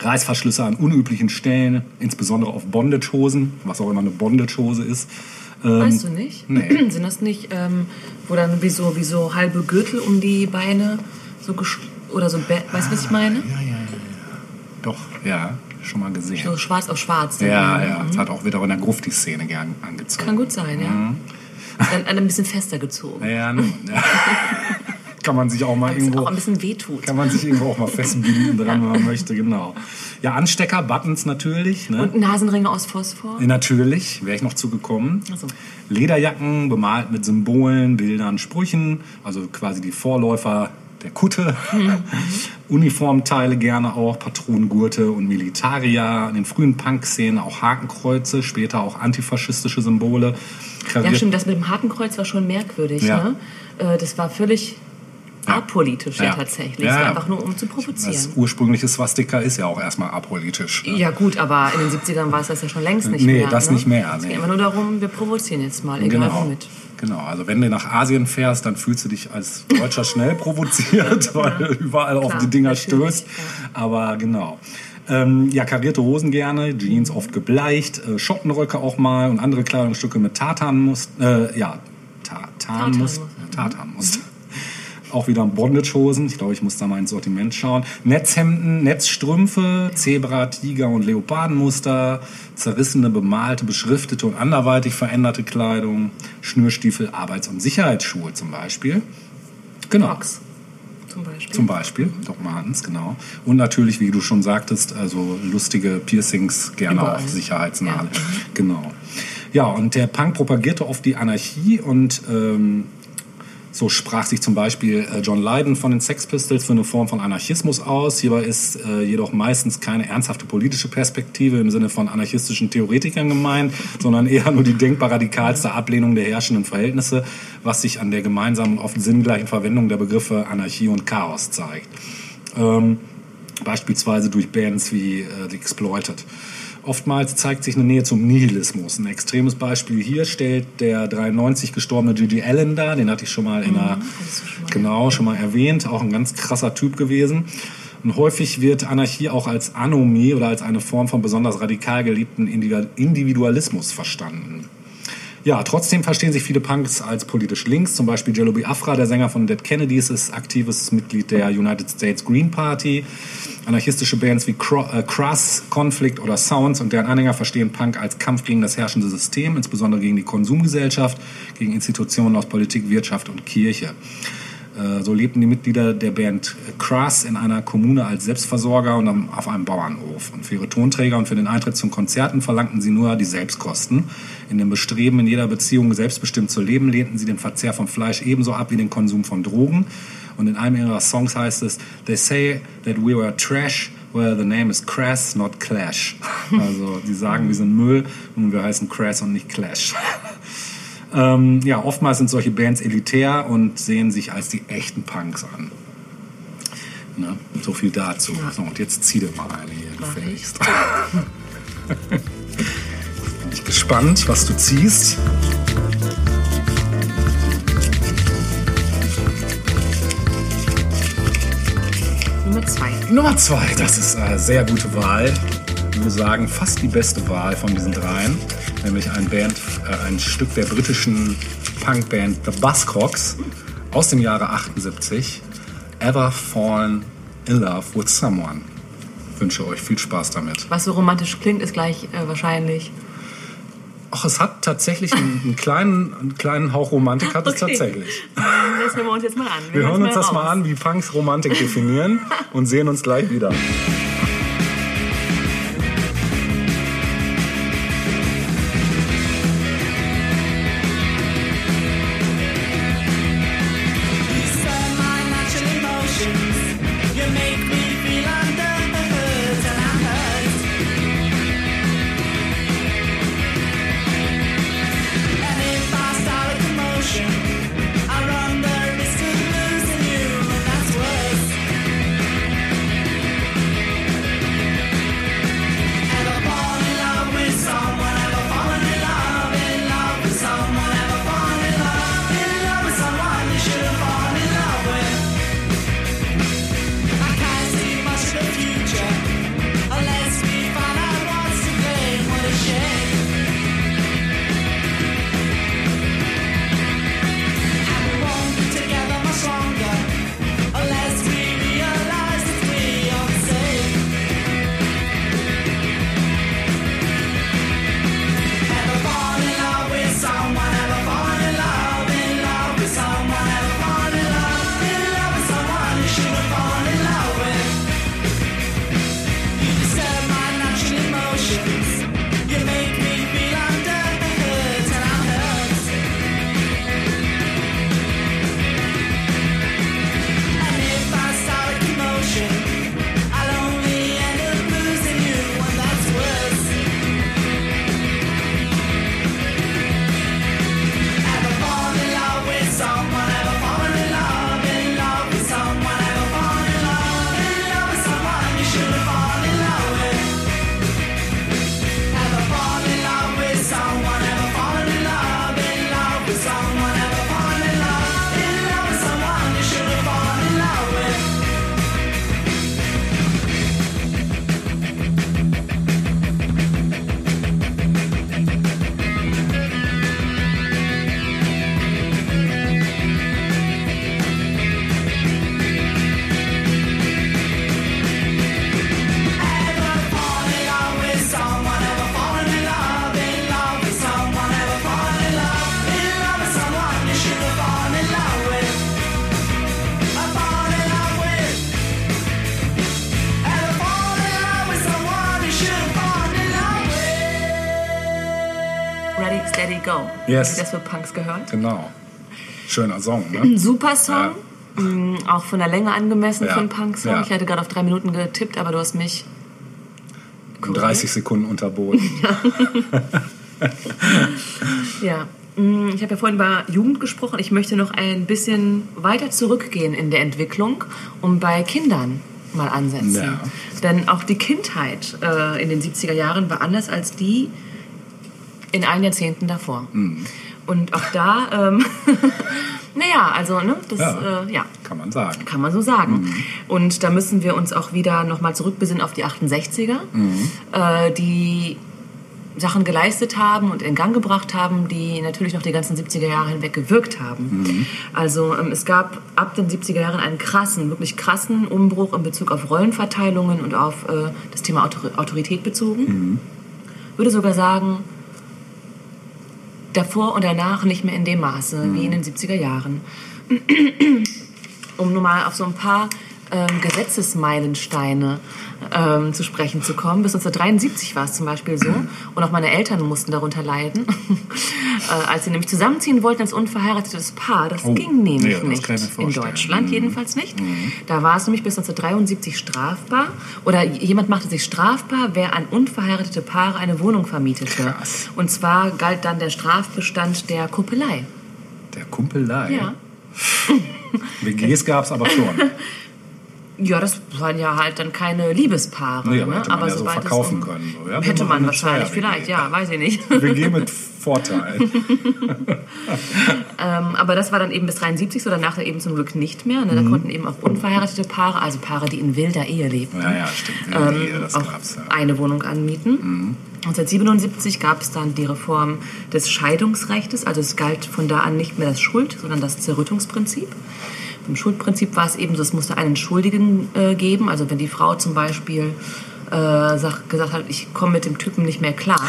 Reißverschlüsse an unüblichen Stellen, insbesondere auf Bondagehosen, was auch immer eine Bondagehose ist. Weißt du nicht? nee. Sind das nicht, ähm, wo dann wie so, wie so halbe Gürtel um die Beine so oder so, Be- weißt du, was ich meine? Ja, ja, ja, ja. Doch, ja, schon mal gesehen. So schwarz auf schwarz. Ja, dann. ja, das hat auch wieder in der Grufti-Szene gern angezogen. Kann gut sein, ja. Mhm. Dann ein bisschen fester gezogen. Ja, nun, ja. kann man sich auch mal irgendwo auch ein bisschen wehtut. kann man sich irgendwo auch mal festbinden dran, wenn man möchte, genau. Ja, Anstecker, Buttons natürlich, ne? Und Nasenringe aus Phosphor. Natürlich, wäre ich noch zugekommen. So. Lederjacken bemalt mit Symbolen, Bildern, Sprüchen, also quasi die Vorläufer der Kutte. Uniformteile gerne auch, Patronengurte und Militaria. In den frühen Punk-Szenen auch Hakenkreuze, später auch antifaschistische Symbole. Ja, Graviert- stimmt, das mit dem Hakenkreuz war schon merkwürdig. Ja. Ne? Äh, Das war völlig Ja. apolitisch ja. Tatsächlich. Ja, einfach nur, um zu Das provozieren. ursprüngliche Swastika ist ja auch erstmal apolitisch. ne? Ja gut, aber in den 70ern war es das ja schon längst nicht Nee, mehr. das ne? nicht mehr, Es nee. geht immer nur darum, wir provozieren jetzt mal, egal Genau. womit. Genau, also wenn du nach Asien fährst, dann fühlst du dich als Deutscher schnell provoziert, weil du überall auf Klar, die Dinger stößt. Aber genau. Ähm, ja, karierte Hosen gerne, Jeans oft gebleicht, äh, Schottenröcke auch mal und andere Kleidungsstücke mit Tartanmuster. Äh, ja, Ta Tarnmuster. Tartanmuster. Auch wieder Bondage-Hosen. Ich glaube, ich muss da mal ins Sortiment schauen. Netzhemden, Netzstrümpfe, Zebra, Tiger und Leopardenmuster, zerrissene, bemalte, beschriftete und anderweitig veränderte Kleidung, Schnürstiefel, Arbeits- und Sicherheitsschuhe zum Beispiel. Genau. Crocs zum Beispiel. Zum Beispiel, Doc Martens, genau. Und natürlich, wie du schon sagtest, also lustige Piercings, gerne Überall. auch Sicherheitsnadel. Ja. Genau. Ja, und der Punk propagierte oft die Anarchie und ähm, so sprach sich zum Beispiel äh, John Lydon von den Sex Pistols für eine Form von Anarchismus aus. Hierbei ist äh, jedoch meistens keine ernsthafte politische Perspektive im Sinne von anarchistischen Theoretikern gemeint, sondern eher nur die denkbar radikalste Ablehnung der herrschenden Verhältnisse, was sich an der gemeinsamen, oft sinngleichen Verwendung der Begriffe Anarchie und Chaos zeigt. Ähm, beispielsweise durch Bands wie äh, The Exploited. Oftmals zeigt sich eine Nähe zum Nihilismus. Ein extremes Beispiel hier stellt der 93 gestorbene Gigi Allen dar. Den hatte ich schon mal in einer, hattest du schon genau, schon mal erwähnt. Auch ein ganz krasser Typ gewesen. Und häufig wird Anarchie auch als Anomie oder als eine Form von besonders radikal gelebten Individu- Individualismus verstanden. Ja, trotzdem verstehen sich viele Punks als politisch links. Zum Beispiel Jello Biafra, der Sänger von Dead Kennedys, ist aktives Mitglied der United States Green Party. Anarchistische Bands wie äh, Cruss, Conflict oder Sounds und deren Anhänger verstehen Punk als Kampf gegen das herrschende System, insbesondere gegen die Konsumgesellschaft, gegen Institutionen aus Politik, Wirtschaft und Kirche. Äh, So lebten die Mitglieder der Band Crass in einer Kommune als Selbstversorger und auf einem Bauernhof. Und für ihre Tonträger und für den Eintritt zu Konzerten verlangten sie nur die Selbstkosten. In dem Bestreben, in jeder Beziehung selbstbestimmt zu leben, lehnten sie den Verzehr von Fleisch ebenso ab wie den Konsum von Drogen. Und in einem ihrer Songs heißt es, They say that we were trash, well the name is Crass, not Clash. Also die sagen, wir sind Müll und wir heißen Crass und nicht Clash. Ähm, ja, oftmals sind solche Bands elitär und sehen sich als die echten Punks an. Ne? So viel dazu. So, und jetzt zieh dir mal eine hier gefälligst. Bin ich gespannt, was du ziehst. Nummer zwei. Nummer zwei, das ist eine sehr gute Wahl. Ich würde sagen, fast die beste Wahl von diesen dreien. Nämlich ein, Band, äh, ein Stück der britischen Punkband The Buzzcocks aus dem Jahre 78. Ever Fallen in Love with Someone. Ich wünsche euch viel Spaß damit. Was so romantisch klingt, ist gleich äh, wahrscheinlich Ach, es hat tatsächlich einen, einen kleinen, einen kleinen Hauch Romantik hat es Okay. tatsächlich. Das hören wir uns jetzt mal an. Wir hören uns das raus. mal an, wie Punks Romantik definieren und sehen uns gleich wieder. Yes. Das für Punks gehört? Genau. Schöner Song, ne? Ein super Song. Mm, Auch von der Länge angemessen Ja. für einen Punk-Song. Ja. Ich hatte gerade auf drei Minuten getippt, aber du hast mich. In 30 Sekunden unterboten. Ja. Mm, Ich habe ja vorhin über Jugend gesprochen. Ich möchte noch ein bisschen weiter zurückgehen in der Entwicklung und bei Kindern mal ansetzen. Ja. Denn auch die Kindheit äh, in den 70er Jahren war anders als die in allen Jahrzehnten davor. Mhm. Und auch da, ähm, naja, also, ne, das, Ja. Äh, ja. Kann man sagen. Kann man so sagen. Und da müssen wir uns auch wieder nochmal zurückbesinnen auf die 68er, äh, die Sachen geleistet haben und in Gang gebracht haben, die natürlich noch die ganzen 70er Jahre hinweg gewirkt haben. Also ähm, es gab ab den 70er Jahren einen krassen, wirklich krassen Umbruch in Bezug auf Rollenverteilungen und auf äh, das Thema Autor Autorität bezogen. Würde sogar sagen, davor und danach nicht mehr in dem Maße wie in den 70er Jahren. Um nur mal auf so ein paar ähm, Gesetzesmeilensteine ähm, zu sprechen zu kommen. Bis 1973 war es zum Beispiel so. Und auch meine Eltern mussten darunter leiden, äh, als sie nämlich zusammenziehen wollten als unverheiratetes Paar. Das Oh, ging nämlich nee, nicht. In. Deutschland Mhm. jedenfalls nicht. Da war es nämlich bis 1973 strafbar. Oder jemand machte sich strafbar, wer an unverheiratete Paare eine Wohnung vermietete. Krass. Und zwar galt dann der Strafbestand der Kuppelei. Der Kumpelei. Ja. WGs gab es aber schon. Ja, das waren ja halt dann keine Liebespaare. Nee, aber ne? hätte man ja so sobald es verkaufen um- können, so, ja, wir hätte man wahrscheinlich, vielleicht, ja, weiß ich nicht. WG mit Vorteil. Ähm, aber das war dann eben bis 73 so, danach eben zum Glück nicht mehr. Ne? Da konnten eben auch unverheiratete Paare, also Paare, die in wilder Ehe lebten, Ja, ja, stimmt. ähm, Nee, das auch gab's ja. eine Wohnung anmieten. 1977 gab es dann die Reform des Scheidungsrechts, also es galt von da an nicht mehr das Schuld, sondern das Zerrüttungsprinzip. Beim Schuldprinzip war es eben so, es musste einen Schuldigen äh, geben, also wenn die Frau zum Beispiel äh, sag, gesagt hat, ich komme mit dem Typen nicht mehr klar,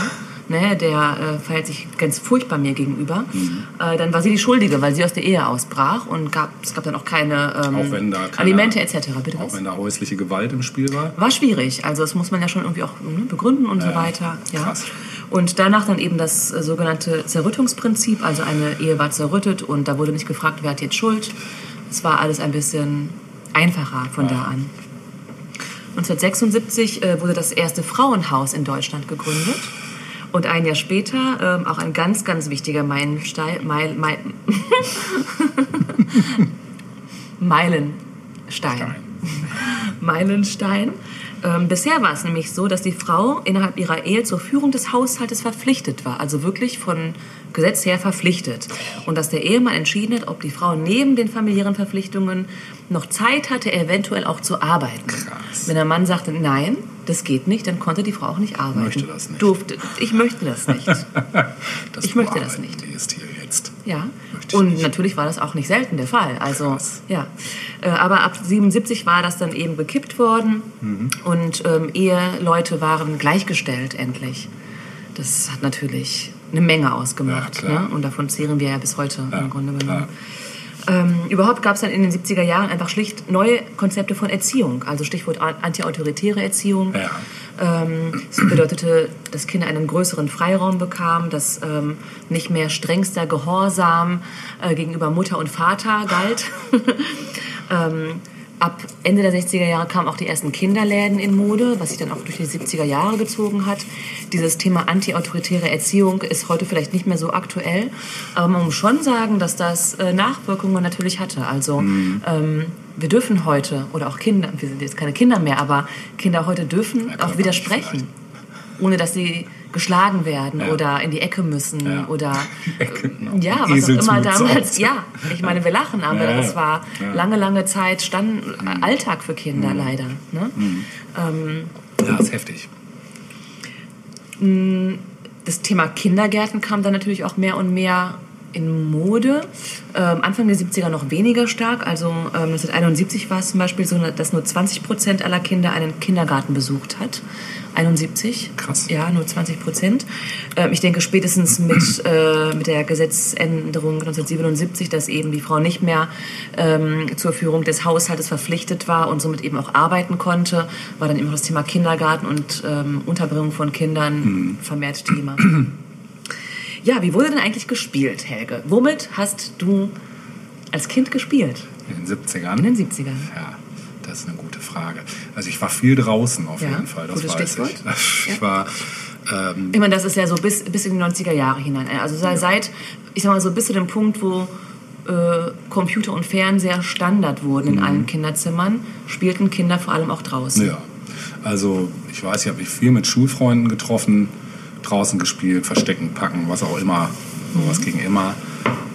ne, der äh, verhält sich ganz furchtbar mir gegenüber, Mhm. äh, dann war sie die Schuldige, weil sie aus der Ehe ausbrach und gab, es gab dann auch keine, ähm, Auch keine- Alimente etc. Bitte Auch was? wenn da häusliche Gewalt im Spiel war. War schwierig, also das muss man ja schon irgendwie auch ne, begründen und so weiter. Ja. krass. Und danach dann eben das äh, sogenannte Zerrüttungsprinzip, also eine Ehe war zerrüttet und da wurde nicht gefragt, wer hat jetzt Schuld. Es war alles ein bisschen einfacher von da an. 1976 äh, wurde das erste Frauenhaus in Deutschland gegründet. Und ein Jahr später ähm, auch ein ganz, ganz wichtiger Meilenstein, Meil, Meil, Meilenstein. Meilenstein. Ähm, bisher war es nämlich so, dass die Frau innerhalb ihrer Ehe zur Führung des Haushaltes verpflichtet war, also wirklich von Gesetz her verpflichtet. Und dass der Ehemann entschieden hat, ob die Frau neben den familiären Verpflichtungen noch Zeit hatte, eventuell auch zu arbeiten. Krass. Wenn der Mann sagte, nein, das geht nicht, dann konnte die Frau auch nicht arbeiten. Möchte das nicht. Durfte. Ich möchte das nicht. Dass Ich möchte das nicht. gehst hier. Ja, und natürlich war das auch nicht selten der Fall. Also, Krass. ja. Äh, Aber ab 77 war das dann eben gekippt worden Mhm. und ähm, Eheleute waren gleichgestellt endlich. Das hat natürlich eine Menge ausgemacht. Ja, ne? Und davon zehren wir ja bis heute im Grunde genommen. klar. Ähm, überhaupt gab es dann in den 70er Jahren einfach schlicht neue Konzepte von Erziehung. Also Stichwort an- antiautoritäre Erziehung. Ja. Ähm, das bedeutete, dass Kinder einen größeren Freiraum bekamen, dass ähm, nicht mehr strengster Gehorsam äh, gegenüber Mutter und Vater galt. ab Ende der 60er Jahre kamen auch die ersten Kinderläden in Mode, was sich dann auch durch die 70er Jahre gezogen hat. Dieses Thema antiautoritäre Erziehung ist heute vielleicht nicht mehr so aktuell, aber man muss schon sagen, dass das äh, Nachwirkungen natürlich hatte. Also ähm, wir dürfen heute, oder auch Kinder, wir sind jetzt keine Kinder mehr, aber Kinder heute dürfen Ja, auch widersprechen, ohne dass sie geschlagen werden Ja. oder in die Ecke müssen Ja. oder Ecke, genau. ja, was auch immer damals. Ja, ich meine, wir lachen, aber Ja, das war lange, lange Zeit Stand, Alltag für Kinder leider. Ne? Ja, ist heftig. Das Thema Kindergärten kam dann natürlich auch mehr und mehr in Mode. Ähm, Anfang der 70er noch weniger stark. Also ähm, 1971 war es zum Beispiel so, dass nur 20 Prozent aller Kinder einen Kindergarten besucht hat. 71. Krass. Ja, nur 20 Prozent. Ähm, ich denke spätestens mit, äh, mit der Gesetzänderung 1977, dass eben die Frau nicht mehr ähm, zur Führung des Haushaltes verpflichtet war und somit eben auch arbeiten konnte, war dann immer das Thema Kindergarten und ähm, Unterbringung von Kindern vermehrt Thema. Ja, wie wurde denn eigentlich gespielt, Helge? Womit hast du als Kind gespielt? In den 70ern. In den 70ern. Ja, das ist eine gute Frage. Also ich war viel draußen auf Ja, jeden Fall, das gutes weiß Stichwort. ich. Ich Ja. war ähm, Ich meine, das ist ja so bis, bis in die 90er Jahre hinein. Also sei- seit, ich sag mal so, bis zu dem Punkt, wo äh, Computer und Fernseher Standard wurden in allen Kinderzimmern, spielten Kinder vor allem auch draußen. Ja, also ich weiß, ich habe mich viel mit Schulfreunden getroffen, draußen gespielt, Verstecken, Packen, was auch immer. Sowas ging immer.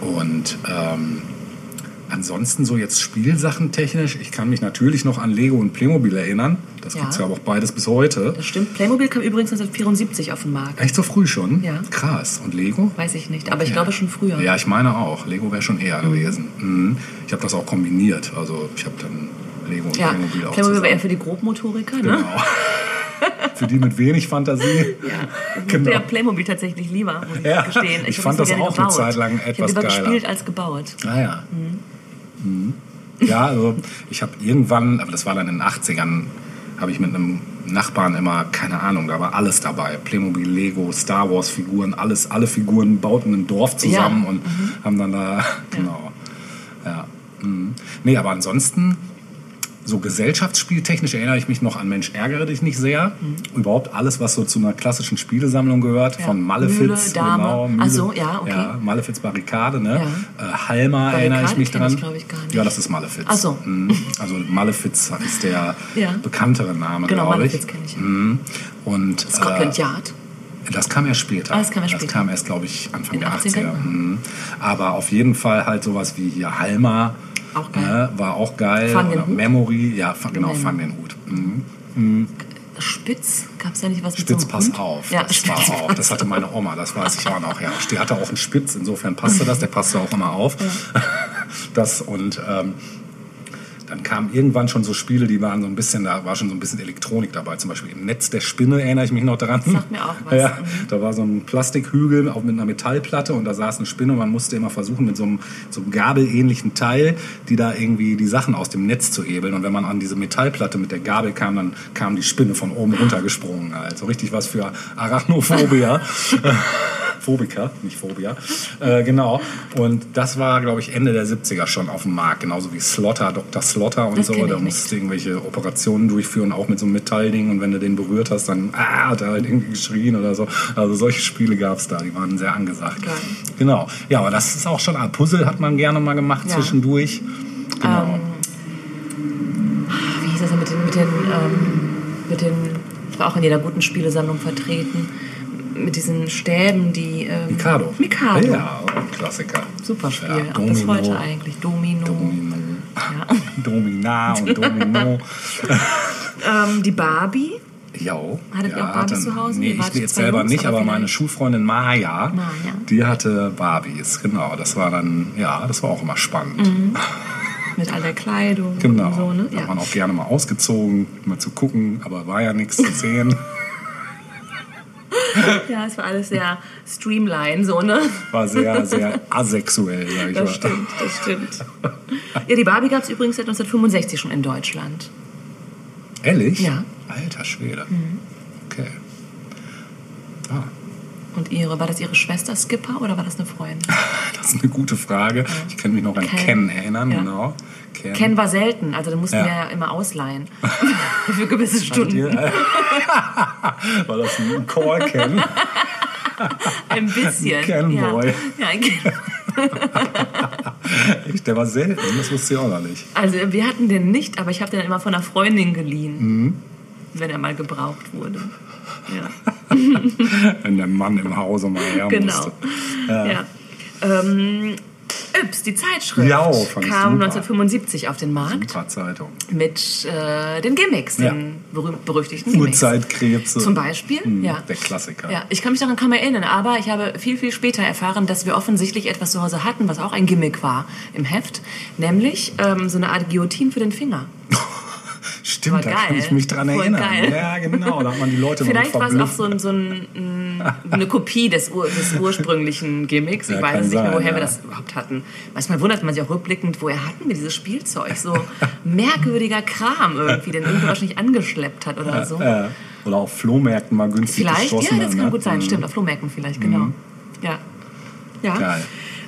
Und ähm, ansonsten so jetzt Spielsachen technisch, ich kann mich natürlich noch an Lego und Playmobil erinnern. Das Ja. gibt's ja auch beides bis heute. Das stimmt. Playmobil kam übrigens 1974 auf den Markt. Echt so früh schon? Ja. Krass. Und Lego? Weiß ich nicht, aber ich Ja. glaube schon früher. Ja, ich meine auch. Lego wäre schon eher gewesen. Mhm. Ich habe das auch kombiniert. Also ich habe dann Lego und Ja, Playmobil auch Playmobil war eher für die Grobmotoriker, ne? Genau. für die mit wenig Fantasie. Ja, ich Genau. ja Playmobil tatsächlich lieber, muss ich Ja, gestehen. ich hab fand das auch eine gebaut. Zeit lang Ich etwas lieber geiler. gespielt als gebaut. Ah ja. Mhm. Ja, also ich habe irgendwann, aber das war dann in den 80ern, habe ich mit einem Nachbarn immer, keine Ahnung, da war alles dabei. Playmobil, Lego, Star Wars Figuren, alles, alle Figuren bauten ein Dorf zusammen Ja. und haben dann da, genau. Ja. Mhm. Nee, aber ansonsten, so gesellschaftsspieltechnisch erinnere ich mich noch an Mensch, ärgere dich nicht sehr. Überhaupt alles, was so zu einer klassischen Spielesammlung gehört, Mhm. Ja. von Malefiz, Mühle, Dame. genau. Ach so, ja, okay. Ja, Malefiz Barrikade, ne? Ja. Äh, Halma erinnere ich mich dran. ich, ich, gar nicht. Ja, das ist Malefiz. Ach so. Mhm. Also Malefiz ist der Ja. bekanntere Name, Genau, glaube ich. Malefiz kenn ich, ja. Mhm. Und Scotland äh, Yard. das kam erst später. Ah, das kam erst später. kam erst, glaube ich, Anfang In der 80ern? 80er. Mhm. Aber auf jeden Fall halt sowas wie hier Halma. Auch geil. Ne, war auch geil. Fun den Oder Hut? Memory, ja, fa- genau, Memory. Fun den Hut. Mhm. Spitz? Gab es da nicht was mit Spitz, so pass Hund? auf. Ja, das Spitz. war auch. Das hatte meine Oma, das weiß ich auch noch. Ja, die hatte auch einen Spitz, insofern passte das. Der passte auch immer auf. Das und ähm, dann kamen irgendwann schon so Spiele, die waren so ein bisschen, da war schon so ein bisschen Elektronik dabei. Zum Beispiel im Netz der Spinne erinnere ich mich noch daran. Sagt mir auch was. Ja, da war so ein Plastikhügel auch mit einer Metallplatte und da saß eine Spinne und man musste immer versuchen, mit so einem, so einem gabelähnlichen Teil, die da irgendwie die Sachen aus dem Netz zu hebeln. Und wenn man an diese Metallplatte mit der Gabel kam, dann kam die Spinne von oben runtergesprungen. Also richtig was für Arachnophobia. Phobiker, nicht Phobia. Äh, genau. Und das war, glaube ich, Ende der 70er schon auf dem Markt. Genauso wie Slotter, Dr. Slotter und Das so. Da musstest du irgendwelche Operationen durchführen, auch mit so einem Metallding. Und wenn du den berührt hast, dann ah, hat er halt irgendwie geschrien oder so. Also solche Spiele gab es da, die waren sehr angesagt. Geil. Genau. Ja, aber das ist auch schon ein Puzzle, hat man gerne mal gemacht Ja. zwischendurch. Genau. Wie hieß das denn mit den, mit den, ähm, mit den, war auch in jeder guten Spielesammlung vertreten, mit diesen Stäben, die... Ähm, Mikado. Mikado. Ja, Klassiker. Super Spiel, Ja, auch bis Domino. heute eigentlich. Domino. Domino. Ja. Domina und Domino. Ähm, die Barbie. Jo. Hattet ihr auch Barbies dann- zu Hause? Nee, ich jetzt selber Jungs, nicht, aber aber meine Schulfreundin Maja, Maja. die hatte Barbies, genau. Das war dann, ja, das war auch immer spannend. Mit all der Kleidung Genau. und so, ne? Da hat Ja. man auch gerne mal ausgezogen, mal zu gucken, aber war ja nichts zu sehen. ja, es war alles sehr streamline, so, ne? War sehr, sehr asexuell, sag ich Das mal. stimmt, das stimmt. Ja, die Barbie gab es übrigens seit 1965 schon in Deutschland. Ehrlich? Ja. Mhm. Alter Schwede. Okay. Ah, Und ihre, war das ihre Schwester Skipper oder war das eine Freundin? das ist eine gute Frage. Ich kann mich noch an Ken. Ken, erinnern, Ja. genau. Ken. Ken war selten, also da mussten Ja. wir ja immer ausleihen. Für gewisse Stunden. War das ein Call Ken? Ein bisschen. Kenboy. Ja. Ja, ein Ken Echt, der war selten, das wusste ich auch noch nicht. Also wir hatten den nicht, aber ich habe den immer von einer Freundin geliehen. Mhm. Wenn er mal gebraucht wurde. Ja, Wenn der Mann im Hause mal her genau. musste. Ja. Ähm, Yps, die Zeitschrift, Ja, ich kam super. 1975 auf den Markt Super Zeitung. mit äh, den Gimmicks, Ja. den berüchtigten Gimmicks. Urzeitkrebse. Zum Beispiel, Hm, ja. Der Klassiker. Ja, ich kann mich daran kaum erinnern, aber ich habe viel, viel später erfahren, dass wir offensichtlich etwas zu Hause hatten, was auch ein Gimmick war im Heft, nämlich ähm, so eine Art Guillotine für den Finger. Stimmt, Voll da kann geil. ich mich dran Voll erinnern. geil. Ja, genau, da hat man die Leute Vielleicht war es auch so, ein, so ein, eine Kopie des, ur, des ursprünglichen Gimmicks. Ich Ja, weiß kann nicht mehr, sein, woher ja. wir das überhaupt hatten. Manchmal wundert man sich auch rückblickend, woher hatten wir dieses Spielzeug? So merkwürdiger Kram irgendwie, den irgendwo wahrscheinlich angeschleppt hat oder so. Ja. Oder auf Flohmärkten mal günstig Vielleicht, ja, das kann ne? gut sein. Mhm. Stimmt, auf Flohmärkten vielleicht, genau. Ja. Ja. Geil.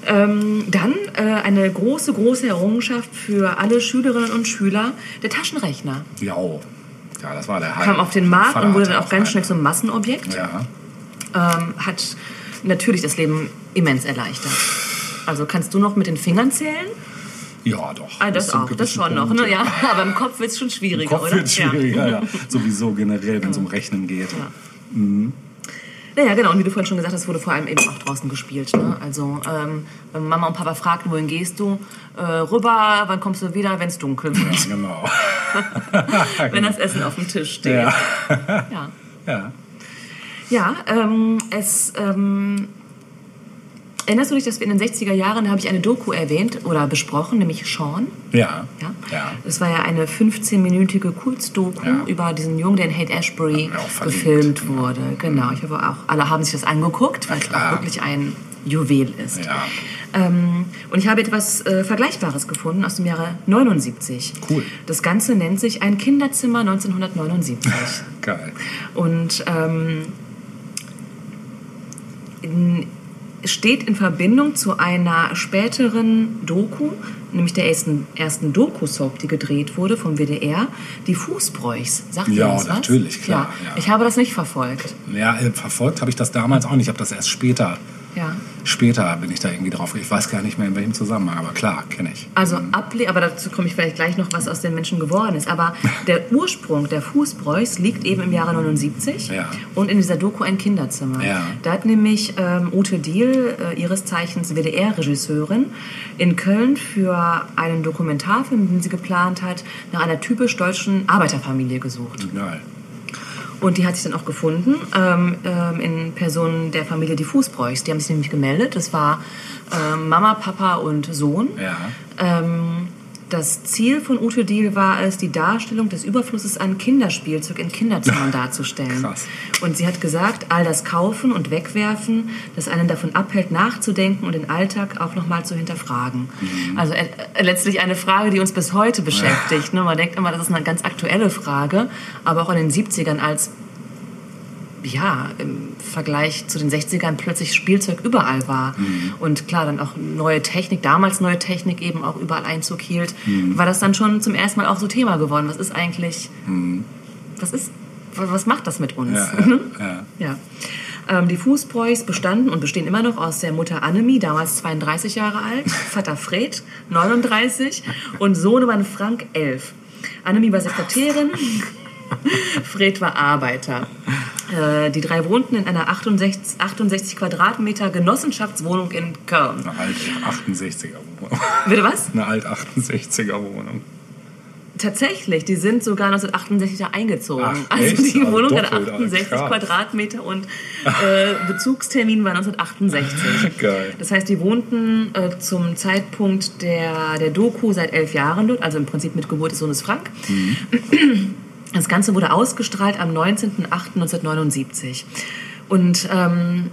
Ähm, dann äh, eine große, große Errungenschaft für alle Schülerinnen und Schüler, der Taschenrechner. Ja, ja, das war der Hype. Kam auf den Markt und wurde dann auch ganz schnell zum Massenobjekt. Ja. ähm, hat natürlich das Leben immens erleichtert. Also kannst du noch mit den Fingern zählen? Ja, doch. Ah, das auch, das schon noch. Punkt, Ne? Ja, aber im Kopf wird es schon Im schwieriger, Kopf oder? wird schwieriger, ja. Sowieso generell, wenn es um Rechnen geht. Ja. Naja, genau. Und wie du vorhin schon gesagt hast, wurde vor allem eben auch draußen gespielt. Ne? Also, ähm, wenn Mama und Papa fragten, wohin gehst du? Äh, rüber, wann kommst du wieder, wenn es dunkel wird? Ja, genau. wenn das Essen auf dem Tisch steht. Ja. ja. ja. Ja, ähm, es. Ähm, erinnerst du dich, dass wir in den 60er Jahren, da habe ich eine Doku erwähnt oder besprochen, nämlich Sean? Ja. Ja. Ja. Das war ja eine 15-minütige Kurzdoku Ja. über diesen Jungen, der in Haight Ashbury gefilmt wurde. Genau. Ich hoffe auch, alle haben sich das angeguckt, weil es auch wirklich ein Juwel ist. Ja. Ähm, und ich habe etwas äh, Vergleichbares gefunden aus dem Jahre 79. Cool. Das Ganze nennt sich Ein Kinderzimmer 1979. Geil. Und ähm, in, steht in Verbindung zu einer späteren Doku, nämlich der ersten, ersten Doku-Soap, die gedreht wurde vom WDR, die Fußbräuchs. Sagt ihr Ja, das was? natürlich, klar, Ja. ja. Ich habe das nicht verfolgt. Ja, äh, verfolgt habe ich das damals auch nicht. Ich habe das erst später. Ja. Später bin ich da irgendwie drauf. Ich weiß gar nicht mehr in welchem Zusammenhang, aber klar, kenne ich. Also Able aber dazu komme ich vielleicht gleich noch, was aus den Menschen geworden ist. Aber der Ursprung der Fußbräuchs liegt eben im Jahre 79 Ja. und in dieser Doku ein Kinderzimmer. Ja. Da hat nämlich ähm, Ute Diehl, äh, ihres Zeichens WDR-Regisseurin, in Köln für einen Dokumentarfilm, den sie geplant hat, nach einer typisch deutschen Arbeiterfamilie gesucht. Geil. Und die hat sich dann auch gefunden ähm, ähm, in Person der Familie die Fußbräuchs. Die haben sich nämlich gemeldet. Das war ähm, Mama, Papa und Sohn. Ja. Ähm, das Ziel von Ute Diel war es, die Darstellung des Überflusses an Kinderspielzeug in Kinderzimmern darzustellen. Krass. Und sie hat gesagt, all das Kaufen und Wegwerfen, das einen davon abhält, nachzudenken und den Alltag auch nochmal zu hinterfragen. Also äh, äh, letztlich eine Frage, die uns bis heute beschäftigt. Ne? Man denkt immer, das ist eine ganz aktuelle Frage, aber auch in den 70ern als ja, im Vergleich zu den 60ern plötzlich Spielzeug überall war. Und klar, dann auch neue Technik, damals neue Technik eben auch überall Einzug hielt, war das dann schon zum ersten Mal auch so Thema geworden. Was ist eigentlich, was ist, was macht das mit uns? Ja, ja, ja. Ja. Ähm, die Fußbräuchs bestanden und bestehen immer noch aus der Mutter Annemie, damals 32 Jahre alt, Vater Fred, 39 und Sohnemann Frank, 11. Annemie war Sekretärin, Fred war Arbeiter. Äh, die drei wohnten in einer 68, 68 Quadratmeter Genossenschaftswohnung in Köln. Eine alt 68er Wohnung. Bitte was? Eine alt 68er Wohnung. Tatsächlich, die sind sogar 1968 da eingezogen. Ach, also die Also Wohnung hat doppelt, 68 krass. Quadratmeter und äh, Bezugstermin war 1968. Geil. Das heißt, die wohnten äh, zum Zeitpunkt der, der Doku seit elf Jahren dort, also im Prinzip mit Geburt des Sohnes Frank. Das Ganze wurde ausgestrahlt am 19.08.1979. Und ähm,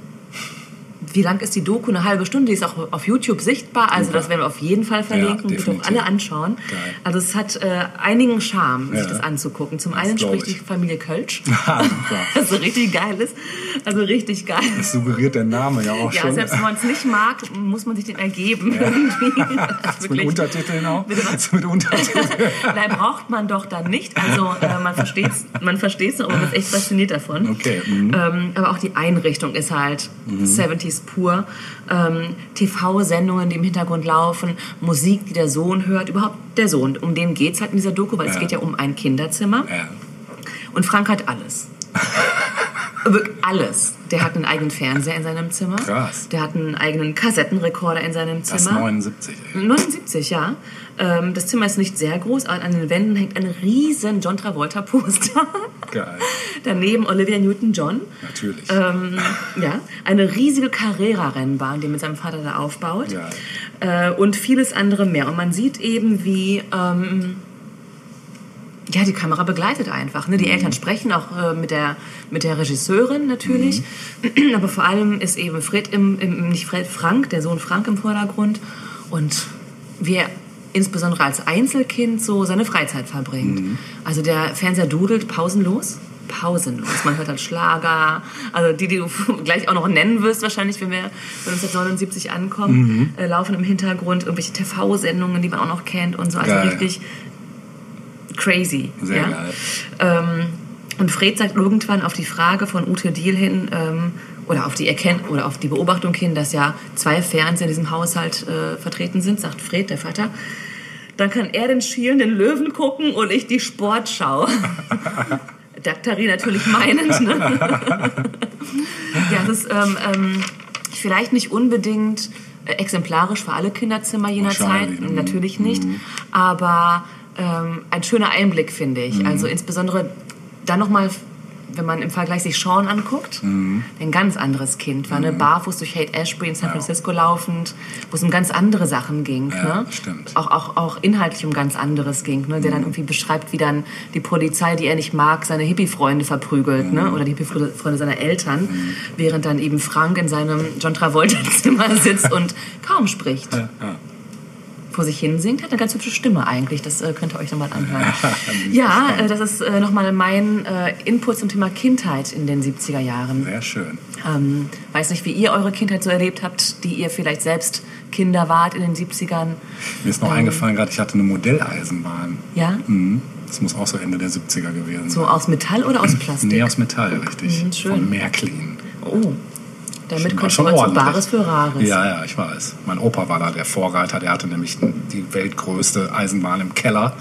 wie lang ist die Doku? Eine halbe Stunde. Die ist auch auf YouTube sichtbar. Also Super. das werden wir auf jeden Fall verlinken. Bitte auch definitiv. alle anschauen. Geil. Also es hat äh, einigen Charme, sich Ja. das anzugucken. Zum Das einen spricht die ich. Familie Kölsch, was so richtig geil ist. Also richtig geil. Das suggeriert der Name ja auch Ja, schon. selbst wenn man es nicht mag, muss man sich den ergeben. Irgendwie. Also mit. Untertiteln auch? Bitte was? mit Untertiteln. Nein, braucht man doch dann nicht. Also äh, man versteht es, man versteht's, aber man ist echt fasziniert davon. Okay, mhm. Ähm, aber auch die Einrichtung ist halt 70s pur. Ähm, TV-Sendungen, die im Hintergrund laufen, Musik, die der Sohn hört, überhaupt der Sohn. Um den geht's halt in dieser Doku, weil es Ja. geht ja um ein Kinderzimmer. Ja. Und Frank hat alles. Wirklich alles. Der hat einen eigenen Fernseher in seinem Zimmer. Krass. Der hat einen eigenen Kassettenrekorder in seinem Das Zimmer. 79, ey. 79, ja. Ähm, das Zimmer ist nicht sehr groß, aber an den Wänden hängt ein riesen John Travolta-Poster. Geil. Daneben Olivia Newton-John. Natürlich. Ähm, ja, eine riesige Carrera-Rennbahn, die mit seinem Vater da aufbaut. Ja. Äh, und vieles andere mehr. Und man sieht eben, wie... Ähm, ja, die Kamera begleitet einfach. Ne? Die Mhm. Eltern sprechen auch äh, mit, der, mit der Regisseurin natürlich. Mhm. Aber vor allem ist eben Fred im, im, nicht Fred, Frank, der Sohn Frank im Vordergrund. Und wie er insbesondere als Einzelkind so seine Freizeit verbringt. Mhm. Also der Fernseher dudelt pausenlos. Pausenlos. Man hört halt Schlager, also die, die du gleich auch noch nennen wirst, wahrscheinlich, wenn wir bei 1979 ankommen, Mhm. äh, laufen im Hintergrund irgendwelche TV-Sendungen, die man auch noch kennt und so. Also Geil. richtig crazy. Sehr ja? geil. Ähm, und Fred sagt irgendwann auf die Frage von Ute Diel hin, ähm, oder auf die Erkennt oder auf die Beobachtung hin, dass ja zwei Fernseher in diesem Haushalt äh, vertreten sind, sagt Fred, der Vater. Dann kann er den schielenden Löwen gucken und ich die Sportschau. Daktari natürlich meinend. Ne? ja, das ist ähm, ähm, vielleicht nicht unbedingt äh, exemplarisch für alle Kinderzimmer jener Zeit, ne? natürlich nicht, aber ähm, ein schöner Einblick, finde ich. Also insbesondere dann nochmal, wenn man im Vergleich sich Sean anguckt, ein ganz anderes Kind, war eine barfuß durch Haight Ashbury in San Francisco laufend, wo es um ganz andere Sachen ging. Ja, ne? stimmt. Auch, auch, auch inhaltlich um ganz anderes ging, ne? der dann irgendwie beschreibt, wie dann die Polizei, die er nicht mag, seine Hippie-Freunde verprügelt ne? oder die Hippie-Freunde seiner Eltern, während dann eben Frank in seinem John Travolta-Zimmer sitzt und kaum spricht. Ja. Vor sich hin singt, hat eine ganz hübsche Stimme eigentlich. Das äh, könnt ihr euch nochmal anhören. ja, äh, das ist äh, nochmal mein äh, Input zum Thema Kindheit in den 70er Jahren. Sehr schön. Ähm, weiß nicht, wie ihr eure Kindheit so erlebt habt, die ihr vielleicht selbst Kinder wart in den 70ern. Mir ist noch eingefallen, gerade ich hatte eine Modelleisenbahn. Ja? Mhm. Das muss auch so Ende der 70er gewesen So sein. aus Metall oder aus Plastik? Nee, aus Metall, richtig. Mhm, schön. Von Märklin. Oh, damit kommt schon man. Bares für Rares. Ja, ja, ich weiß. Mein Opa war da der Vorreiter. Der hatte nämlich die weltgrößte Eisenbahn im Keller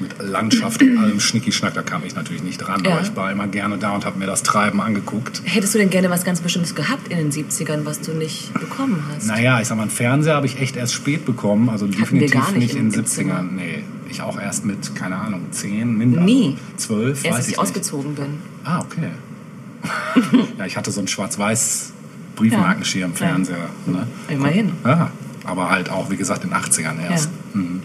mit Landschaft und allem Schnicki-Schnack. Da kam ich natürlich nicht dran, Ja. aber ich war immer gerne da und habe mir das Treiben angeguckt. Hättest du denn gerne was ganz Bestimmtes gehabt in den 70ern, was du nicht bekommen hast? Naja, ich sag mal, einen Fernseher habe ich echt erst spät bekommen. Also wir definitiv nicht in den im Zimmer. 70ern. Nee, ich auch erst mit, keine Ahnung, 10, mindestens. Nie. 12, Erst weiß als ich ich ausgezogen bin. Ah, okay. ja, ich hatte so einen schwarz-weiß Briefmarkenschirm-Fernseher. Ne? Immerhin. Ja, aber halt auch, wie gesagt, in den 80ern erst. Mhm.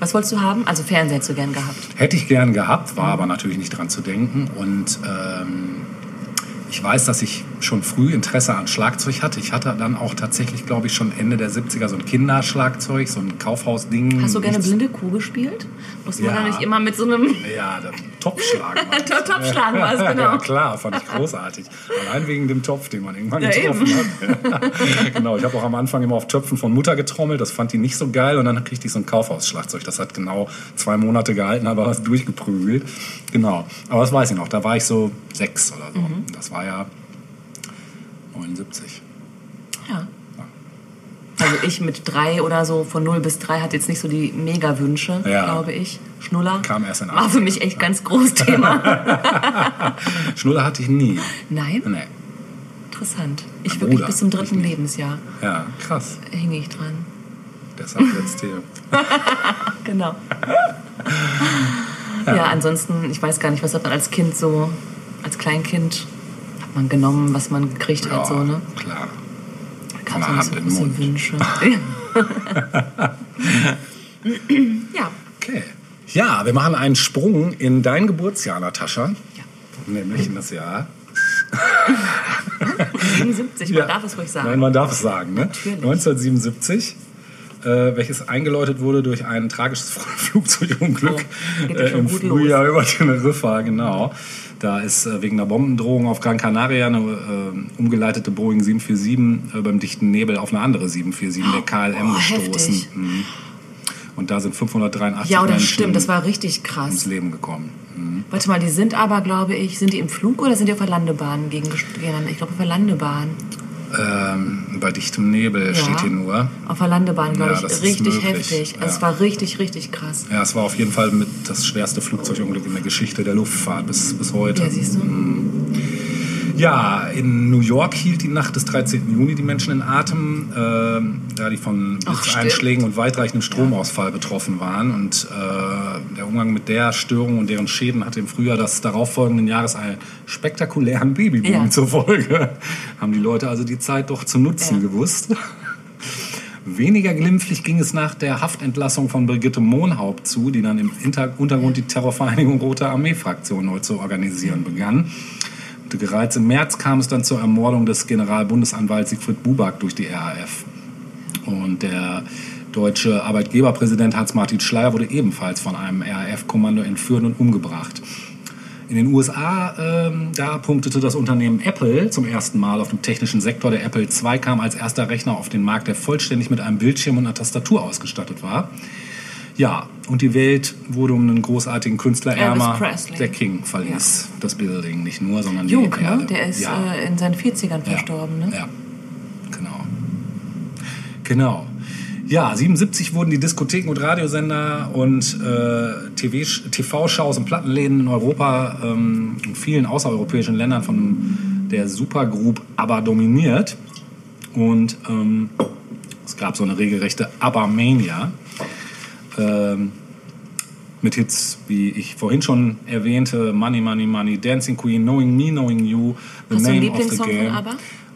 Was wolltest du haben? Also Fernseher hättest du gern gehabt. Hätte ich gern gehabt, war aber natürlich nicht dran zu denken. Und ähm, ich weiß, dass ich schon früh Interesse an Schlagzeug hatte. Ich hatte dann auch tatsächlich, glaube ich, schon Ende der 70er so ein Kinderschlagzeug, so ein Kaufhausding. Hast du gerne Nichts- blinde Kuh gespielt? Muss man Ja. da nicht immer mit so einem Ja, der Topfschlagen. war das. Top- Topfschlagen war es, genau. Ja, klar, fand ich großartig. Allein wegen dem Topf, den man irgendwann Ja, getroffen hat. genau, ich habe auch am Anfang immer auf Töpfen von Mutter getrommelt. Das fand die nicht so geil. Und dann kriegte ich so ein Kaufhausschlagzeug. Das hat genau zwei Monate gehalten, aber was durchgeprügelt. Genau. Aber das weiß ich noch. Da war ich so sechs oder so. Mhm. Das war ja 79. Ja. Also ich mit drei oder so, von 0 bis 3 hatte jetzt nicht so die Mega-Wünsche, Ja. glaube ich. Schnuller Kam erst in war für mich echt ganz großes Thema. Schnuller hatte ich nie. Nein? Nee. Interessant. Ich Mein wirklich Bruder bis zum dritten. Lebensjahr Ja, krass. hing ich dran. Deshalb jetzt hier. Genau. Ja. ansonsten, ich weiß gar nicht, was hat man als Kind so, als Kleinkind, hat man genommen, was man gekriegt hat, so, ne? klar. Da gab Von es so Hand in den große Mund. Wünsche. ja. Okay. Ja, wir machen einen Sprung in dein Geburtsjahr, Natascha. Ja. Nämlich in das Jahr. 77, man darf es ruhig sagen. Nein, man darf es sagen. Ne? Natürlich. 1977, äh, welches eingeläutet wurde durch ein tragisches Flugzeugunglück Oh, ja äh, im Frühjahr über Teneriffa, genau. Da ist äh, wegen einer Bombendrohung auf Gran Canaria eine äh, umgeleitete Boeing 747 äh, beim dichten Nebel auf eine andere 747, der KLM, Oh, gestoßen. Mhm. Und da sind 583 Ja, oder Menschen stimmt, das war richtig krass. Leben gekommen. Mhm. Warte mal, die sind aber, glaube ich, sind die im Flug oder sind die auf der Landebahn gegen gegeneinander? Ich glaube auf der Landebahn. Ähm, bei dichtem Nebel Ja. steht hier nur. Auf der Landebahn, glaube Ja, das ich. ist Richtig heftig. ja. Es war richtig, richtig krass. Ja, es war auf jeden Fall mit das schwerste Flugzeugunglück in der Geschichte der Luftfahrt bis, bis heute. Ja, siehst du? Ja, in New York hielt die Nacht des 13. Juni die Menschen in Atem, ähm, da die von Blitzeinschlägen und weitreichendem Stromausfall betroffen waren. Und äh, der Umgang mit der Störung und deren Schäden hatte im Frühjahr des darauffolgenden Jahres einen spektakulären Babyboom Ja. zur Folge. Haben die Leute also die Zeit doch zu nutzen Ja. gewusst. Weniger glimpflich ging es nach der Haftentlassung von Brigitte Mohnhaupt zu, die dann im Hinter Untergrund die Terrorvereinigung Rote Armee-Fraktion neu zu organisieren begann. Und bereits im März kam es dann zur Ermordung des Generalbundesanwalts Siegfried Buback durch die RAF. Und der deutsche Arbeitgeberpräsident Hans-Martin Schleyer wurde ebenfalls von einem RAF-Kommando entführt und umgebracht. In den USA, ähm, da punktete das Unternehmen Apple zum ersten Mal auf dem technischen Sektor. Der Apple II kam als erster Rechner auf den Markt, der vollständig mit einem Bildschirm und einer Tastatur ausgestattet war. Ja, und die Welt wurde um einen großartigen Künstler ärmer. Der King verließ das Building, nicht nur, sondern Jung, die Erde. ne? Der ist ja. äh, in seinen 40ern verstorben, ne? Ja, genau. Genau. Ja, 77 wurden die Diskotheken und Radiosender und äh, TV TV-Shows und Plattenläden in Europa ähm, und vielen außereuropäischen Ländern von der Supergroup ABBA dominiert. Und ähm, es gab so eine regelrechte ABBA-Mania. Ähm, mit Hits, wie ich vorhin schon erwähnte, Money, Money, Money, Dancing Queen, Knowing Me, Knowing You, The Hast du einen Name of the Game. ABBA?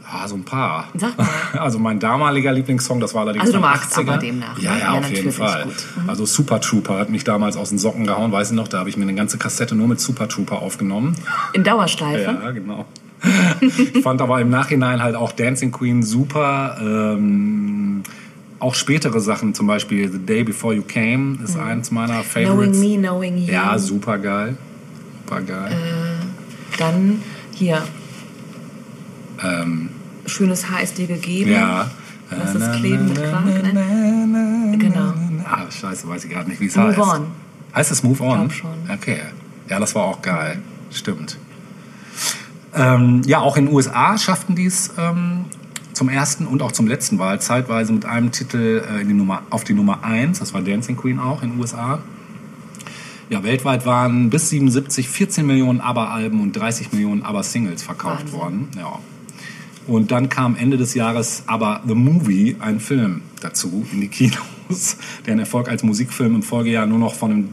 Ah, so ein paar. Sag mal. Also mein damaliger Lieblingssong, das war allerdings Also du magst 80er. ABBA demnach, ne? Ja, ja, auf jeden Fall. Mhm. Also Super Trooper hat mich damals aus den Socken gehauen, weiß ich noch, da habe ich mir eine ganze Kassette nur mit Super Trooper aufgenommen. In Dauerschleife. Ja, genau. ich fand aber im Nachhinein halt auch Dancing Queen super. Ähm, auch spätere Sachen, zum Beispiel The Day Before You Came, ist eins meiner Favorites. Mhm. Knowing Me, Knowing You. Ja, super geil. Super geil. Dann hier, ähm, schönes Haar ist dir gegeben. ja. Lass es kleben mit Quark, ne? Genau. Ah, scheiße, weiß ich gerade nicht, wie es Move heißt. On. Heißt es Move On? glaub schon. Okay. Ja, das war auch geil. Stimmt. Ähm, ja, auch in den USA schafften die es ähm, zum ersten und auch zum letzten Wahl zeitweise mit einem Titel äh, die Nummer, auf die Nummer 1. Das war Dancing Queen auch in den USA. Ja, weltweit waren bis 77 14 Millionen ABBA-Alben und 30 Millionen ABBA-Singles verkauft Wahnsinn. worden. Ja. Und dann kam Ende des Jahres aber The Movie, ein Film dazu, in die Kinos, deren Erfolg als Musikfilm im Folgejahr nur noch von dem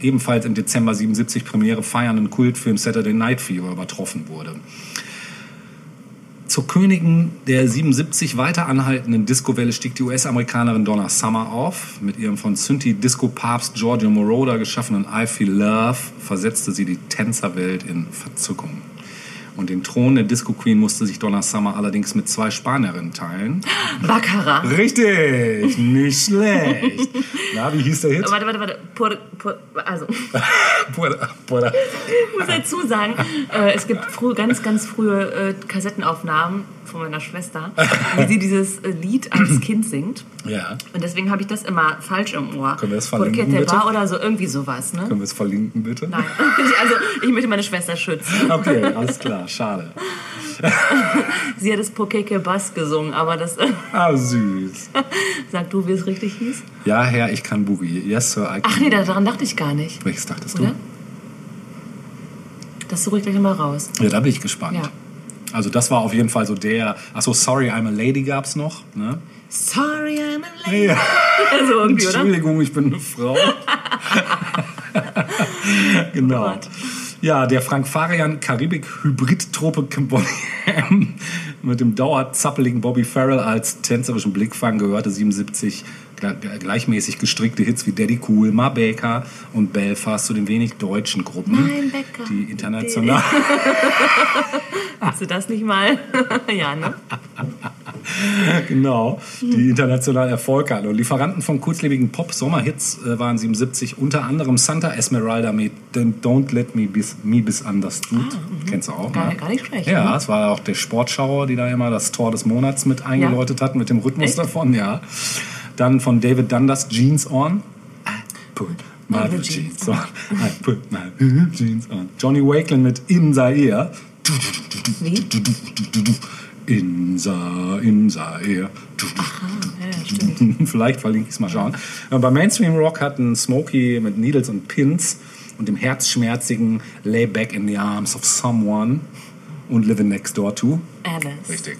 ebenfalls im Dezember 77 Premiere feiernden Kultfilm Saturday Night Fever übertroffen wurde. Zur Königin der 77 weiter anhaltenden Disco-Welle stieg die US-Amerikanerin Donna Summer auf. Mit ihrem von Synthie-Disco-Papst Giorgio Moroder geschaffenen I Feel Love versetzte sie die Tänzerwelt in Verzückung. Und den Thron der Disco Queen musste sich Donna Summer allerdings mit zwei Spanierinnen teilen. Baccarat. Richtig, nicht schlecht. Na, wie hieß der Hit? Warte, warte, warte. Por, por, also, Puerta, Puerta. ich muss dazu sagen, äh, es gibt früh, ganz, ganz frühe äh, Kassettenaufnahmen von meiner Schwester, wie sie dieses äh, Lied als Kind singt. Ja, Und deswegen habe ich das immer falsch im Ohr. Können wir das verlinken, bitte? oder so, irgendwie sowas, ne? können wir es verlinken, bitte? Nein. Also, ich möchte meine Schwester schützen. Okay, alles klar, schade. Sie hat das Pokeke Bass gesungen, aber das. Ah, süß. Sag du, wie es richtig hieß? Ja, Herr, ich kann Boogie. Yes, Sir, I can. Ach nee, daran dachte ich gar nicht. Welches dachtest Oder? du? Das suche ich gleich mal raus. Ja, da bin ich gespannt. Ja. Also das war auf jeden Fall so der. Achso, Sorry, I'm a Lady gab's noch. Ne? Sorry, I'm a lady. Ja. So irgendwie, oder? Entschuldigung, ich bin eine Frau. genau. Oh. Ja, der Frank Farian Karibik Cambodian mit dem dauerzappeligen Bobby Farrell als tänzerischen Blickfang gehörte 77 gle- gleichmäßig gestrickte Hits wie Daddy Cool, Ma Baker und Belfast zu den wenig deutschen Gruppen, Mein Bäcker. die international Hast du das nicht mal? ja, ne? genau, die international Erfolg hatten. Und Lieferanten von kurzlebigen Pop-Sommerhits äh, waren 77 unter anderem Santa Esmeralda mit Don't Let Me Be Misunderstood. Kennst du auch, Ah, Gar- ne? gar nicht schlecht, Ja, ne? es war auch der Sportschauer, die da immer das Tor des Monats mit eingeläutet hat, mit dem Rhythmus Echt? davon, ja. Dann von David Dundas Jeans On. I put my jeans jeans on. I put my jeans on. Johnny Wakelin mit In Zaire. Wie? In Sa, in Zaire. Ja, stimmt. Vielleicht verlinke ich es mal schauen. Bei Mainstream Rock hatten Smokey mit Needles und Pins und dem herzschmerzigen Lay Back in the Arms of Someone und Living Next Door to. Alice. Richtig.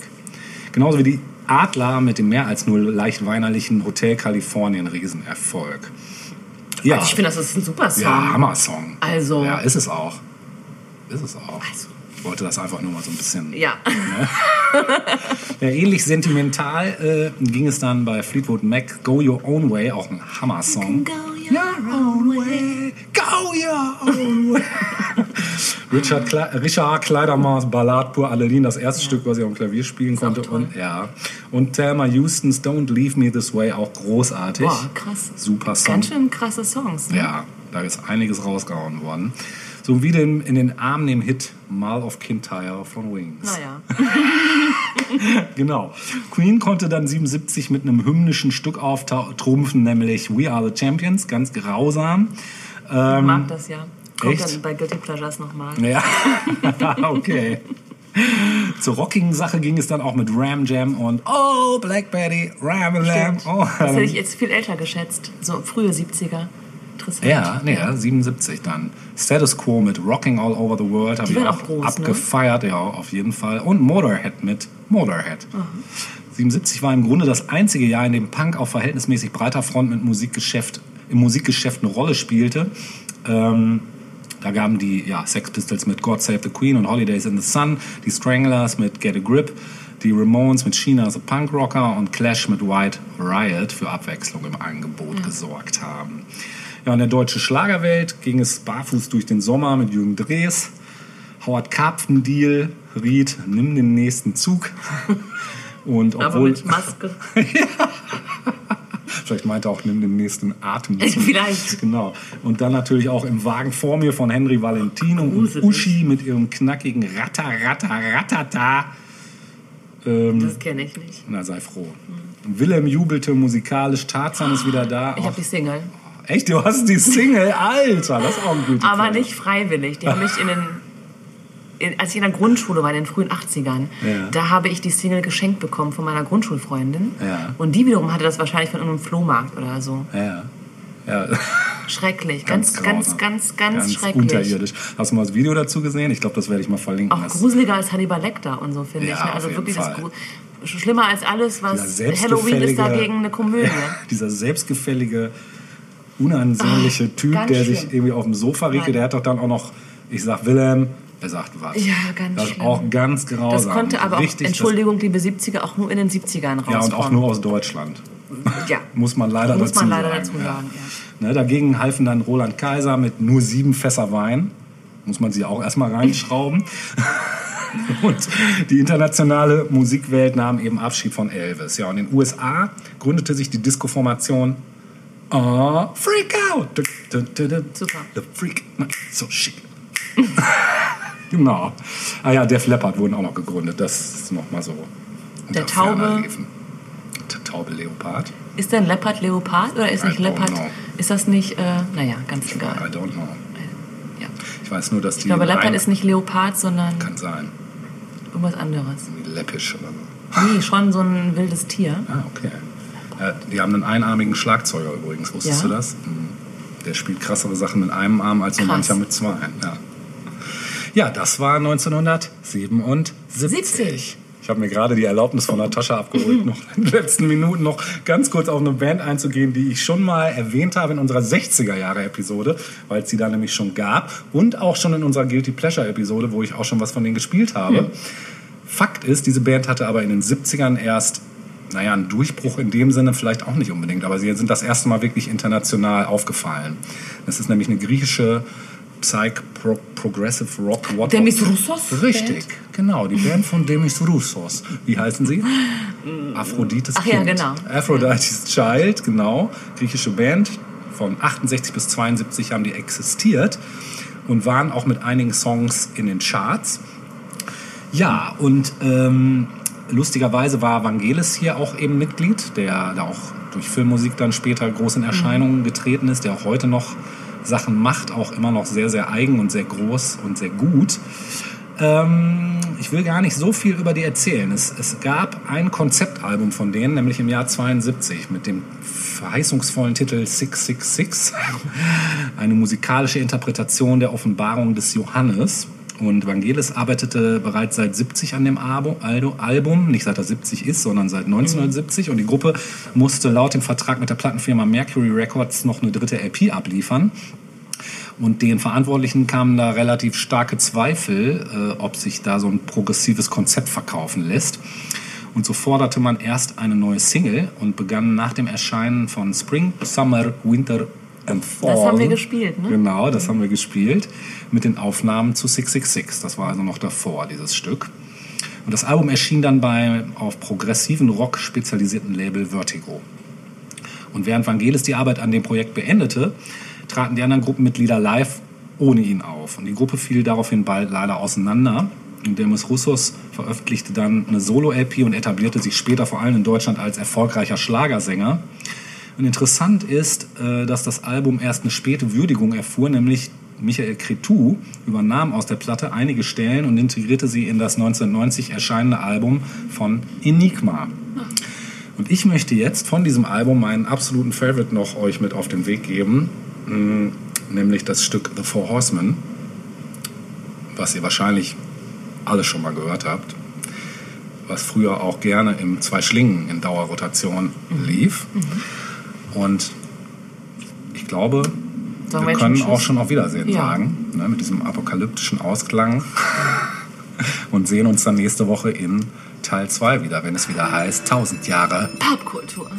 Genauso wie die Adler mit dem mehr als nur leicht weinerlichen Hotel Kalifornien Riesenerfolg. Ja, Also ich finde, das ist ein super Song. ja Hammer-Song. Also- Ja, ist es auch. Ist es auch. Also. Ich wollte das einfach nur mal so ein bisschen Ja. Ja, ähnlich sentimental äh, ging es dann bei Fleetwood Mac Go Your Own Way, auch ein Hammer-Song. Go your own way. Go your own way. Richard, Kle Richard Kleidermaß Ballade pour Adeline, das erste Stück, was ich auf dem Klavier spielen auch konnte. Und, ja. und Thelma Houston's Don't Leave Me This Way, auch großartig. Boah, krass. Super Song. Ganz schön krasse Songs. Ne? Ja, da ist einiges rausgehauen worden. So wie dem, in den Armen dem Hit Mal of Kintyre von Wings. Naja. Genau. Queen konnte dann 77 mit einem hymnischen Stück auftrumpfen, nämlich We Are the Champions, ganz grausam. Ich mag das ja. Kommt echt? dann bei Guilty Pleasures nochmal. Ja, okay. Zur rockigen Sache ging es dann auch mit Ram Jam und Oh, Black Betty, Ram. Stimmt. Oh, Das hätte ich jetzt viel älter geschätzt. So frühe 70er. Interessant. ja, nee, ja, 77 dann. Status Quo mit Rocking All Over the World habe ich auch groß, ne? abgefeiert, ja, auf jeden Fall. Und Motorhead mit Motorhead. 77 war im Grunde das einzige Jahr, in dem Punk auf verhältnismäßig breiter Front mit Musikgeschäft, im Musikgeschäft eine Rolle spielte. Ähm, da gaben die ja, Sex Pistols mit God Save the Queen und Holidays in the Sun, die Stranglers mit Get a Grip, die Ramones mit China the Punk Rocker und Clash mit White Riot für Abwechslung im Angebot gesorgt haben. Ja, in der deutschen Schlagerwelt ging es barfuß durch den Sommer mit Jürgen Drees, Howard Karpfendiel, Ried, nimm den nächsten Zug. Und Aber obwohl, mit Maske. vielleicht meinte er auch, nimm den nächsten Atemzug. Vielleicht. Genau. Und dann natürlich auch im Wagen vor mir von Henry Valentino und Gruselig. Uschi mit ihrem knackigen Ratter, Ratter, Ratata. Ähm, Das kenne ich nicht. na, sei froh. Willem jubelte musikalisch, Tarzan ist wieder da. Ich habe die Single. Echt, du hast die Single? Alter, das ist auch ein guter Aber nicht freiwillig. Die haben mich in den. In, als ich in der Grundschule war, in den frühen 80ern, Ja. da habe ich die Single geschenkt bekommen von meiner Grundschulfreundin. Ja. Und die wiederum hatte das wahrscheinlich von irgendeinem Flohmarkt oder so. Ja. Ja, Schrecklich. Ganz, ganz, ganz, ganz, schrecklich. unterirdisch. Hast du mal das Video dazu gesehen? Ich glaube, das werde ich mal verlinken. Auch gruseliger als Hannibal Lecter und so, finde ich. Ne? Also wirklich das schlimmer als alles, was Halloween ist dagegen eine Komödie. dieser selbstgefällige, unansehnliche Typ, ganz der sich schlimm. irgendwie auf dem Sofa regelt, der hat doch dann auch noch, ich sag Willem, Er sagt was. Ja, ganz Das ist auch ganz grausam. Das konnte aber auch, Richtig, Entschuldigung, liebe 70er, auch nur in den 70ern rauskommen. Ja, und auch nur aus Deutschland. Ja. Muss man leider Muss dazu man leider sagen. dazu ja. sagen, Ne, dagegen halfen dann Roland Kaiser mit nur sieben Fässer Wein. Muss man sie auch erstmal reinschrauben. und die internationale Musikwelt nahm eben Abschied von Elvis. Ja, und in den USA gründete sich die Disco-Formation Oh, Freak Out. Du, du, du. Super. The Freak. So schick. genau. Ah ja, Def Leppard wurden auch noch gegründet. Das ist noch mal so. Der Taube-. Der Taube Leopard. Ist denn Leopard Leopard oder ist I nicht Leopard? know. Ist das nicht, äh, naja, ganz I egal. don't know. Ja. Ich weiß nur, dass die. Ich glaube, Leopard ist nicht Leopard, sondern Kann sein. irgendwas anderes. Irgendwie Läppisch oder so. Nee, schon so ein wildes Tier. Ah, okay. Ja, die haben einen einarmigen Schlagzeuger übrigens. Wusstest Ja. du das? Mhm. Der spielt krassere Sachen mit einem Arm als so mancher mit zwei. Ja, ja das war 1977. 70. Ich habe mir gerade die Erlaubnis von Natascha abgeholt, noch in den letzten Minuten noch ganz kurz auf eine Band einzugehen, die ich schon mal erwähnt habe in unserer 60er-Jahre-Episode, weil es sie da nämlich schon gab und auch schon in unserer Guilty Pleasure-Episode, wo ich auch schon was von denen gespielt habe. Fakt ist, diese Band hatte aber in den 70ern erst, naja, einen Durchbruch in dem Sinne vielleicht auch nicht unbedingt, aber sie sind das erste Mal wirklich international aufgefallen. Das ist nämlich eine griechische Psych Pro Progressive Rock What Demis Roussos Richtig, genau, die Band von Demis Roussos. Wie heißen sie? Aphrodites Ach ja, Kind. genau. Aphrodite's Child, genau, griechische Band. Von 68 bis 72 haben die existiert und waren auch mit einigen Songs in den Charts. Ja, und ähm, lustigerweise war Vangelis hier auch eben Mitglied, der da auch durch Filmmusik dann später groß in Erscheinung getreten ist, der auch heute noch Sachen macht, auch immer noch sehr, sehr eigen und sehr groß und sehr gut. Ähm, ich will gar nicht so viel über die erzählen. Es, es gab ein Konzeptalbum von denen, nämlich im Jahr 72, mit dem verheißungsvollen Titel 666. Eine musikalische Interpretation der Offenbarung des Johannes. Und Vangelis arbeitete bereits seit 70 an dem Album, nicht seit er 70 ist, sondern seit 1970. Und die Gruppe musste laut dem Vertrag mit der Plattenfirma Mercury Records noch eine dritte LP abliefern. Und den Verantwortlichen kamen da relativ starke Zweifel, äh, ob sich da so ein progressives Konzept verkaufen lässt. Und so forderte man erst eine neue Single und begann nach dem Erscheinen von Spring, Summer, Winter Fall. Das haben wir gespielt, ne? Genau, das haben wir gespielt mit den Aufnahmen zu 666. Das war also noch davor, dieses Stück. Und das Album erschien dann bei auf progressiven Rock spezialisierten Label Vertigo. Und während Vangelis die Arbeit an dem Projekt beendete, traten die anderen Gruppenmitglieder live ohne ihn auf. Und die Gruppe fiel daraufhin bald leider auseinander. Und Demis Roussos veröffentlichte dann eine Solo-LP und etablierte sich später vor allem in Deutschland als erfolgreicher Schlagersänger. Und interessant ist, äh, dass das Album erst eine späte Würdigung erfuhr, nämlich Michael Cretu übernahm aus der Platte einige Stellen und integrierte sie in das 1990 erscheinende Album von Enigma. Und ich möchte jetzt von diesem Album meinen absoluten Favorite noch euch mit auf den Weg geben, mh, nämlich das Stück The Four Horsemen, was ihr wahrscheinlich alle schon mal gehört habt, was früher auch gerne im Zwei Schlingen in Dauerrotation lief. Und ich glaube, Sagen wir können auch schon auf Wiedersehen Ja. sagen, ne, mit diesem apokalyptischen Ausklang. Und sehen uns dann nächste Woche in Teil 2 wieder, wenn es wieder heißt 1000 Jahre. Popkultur.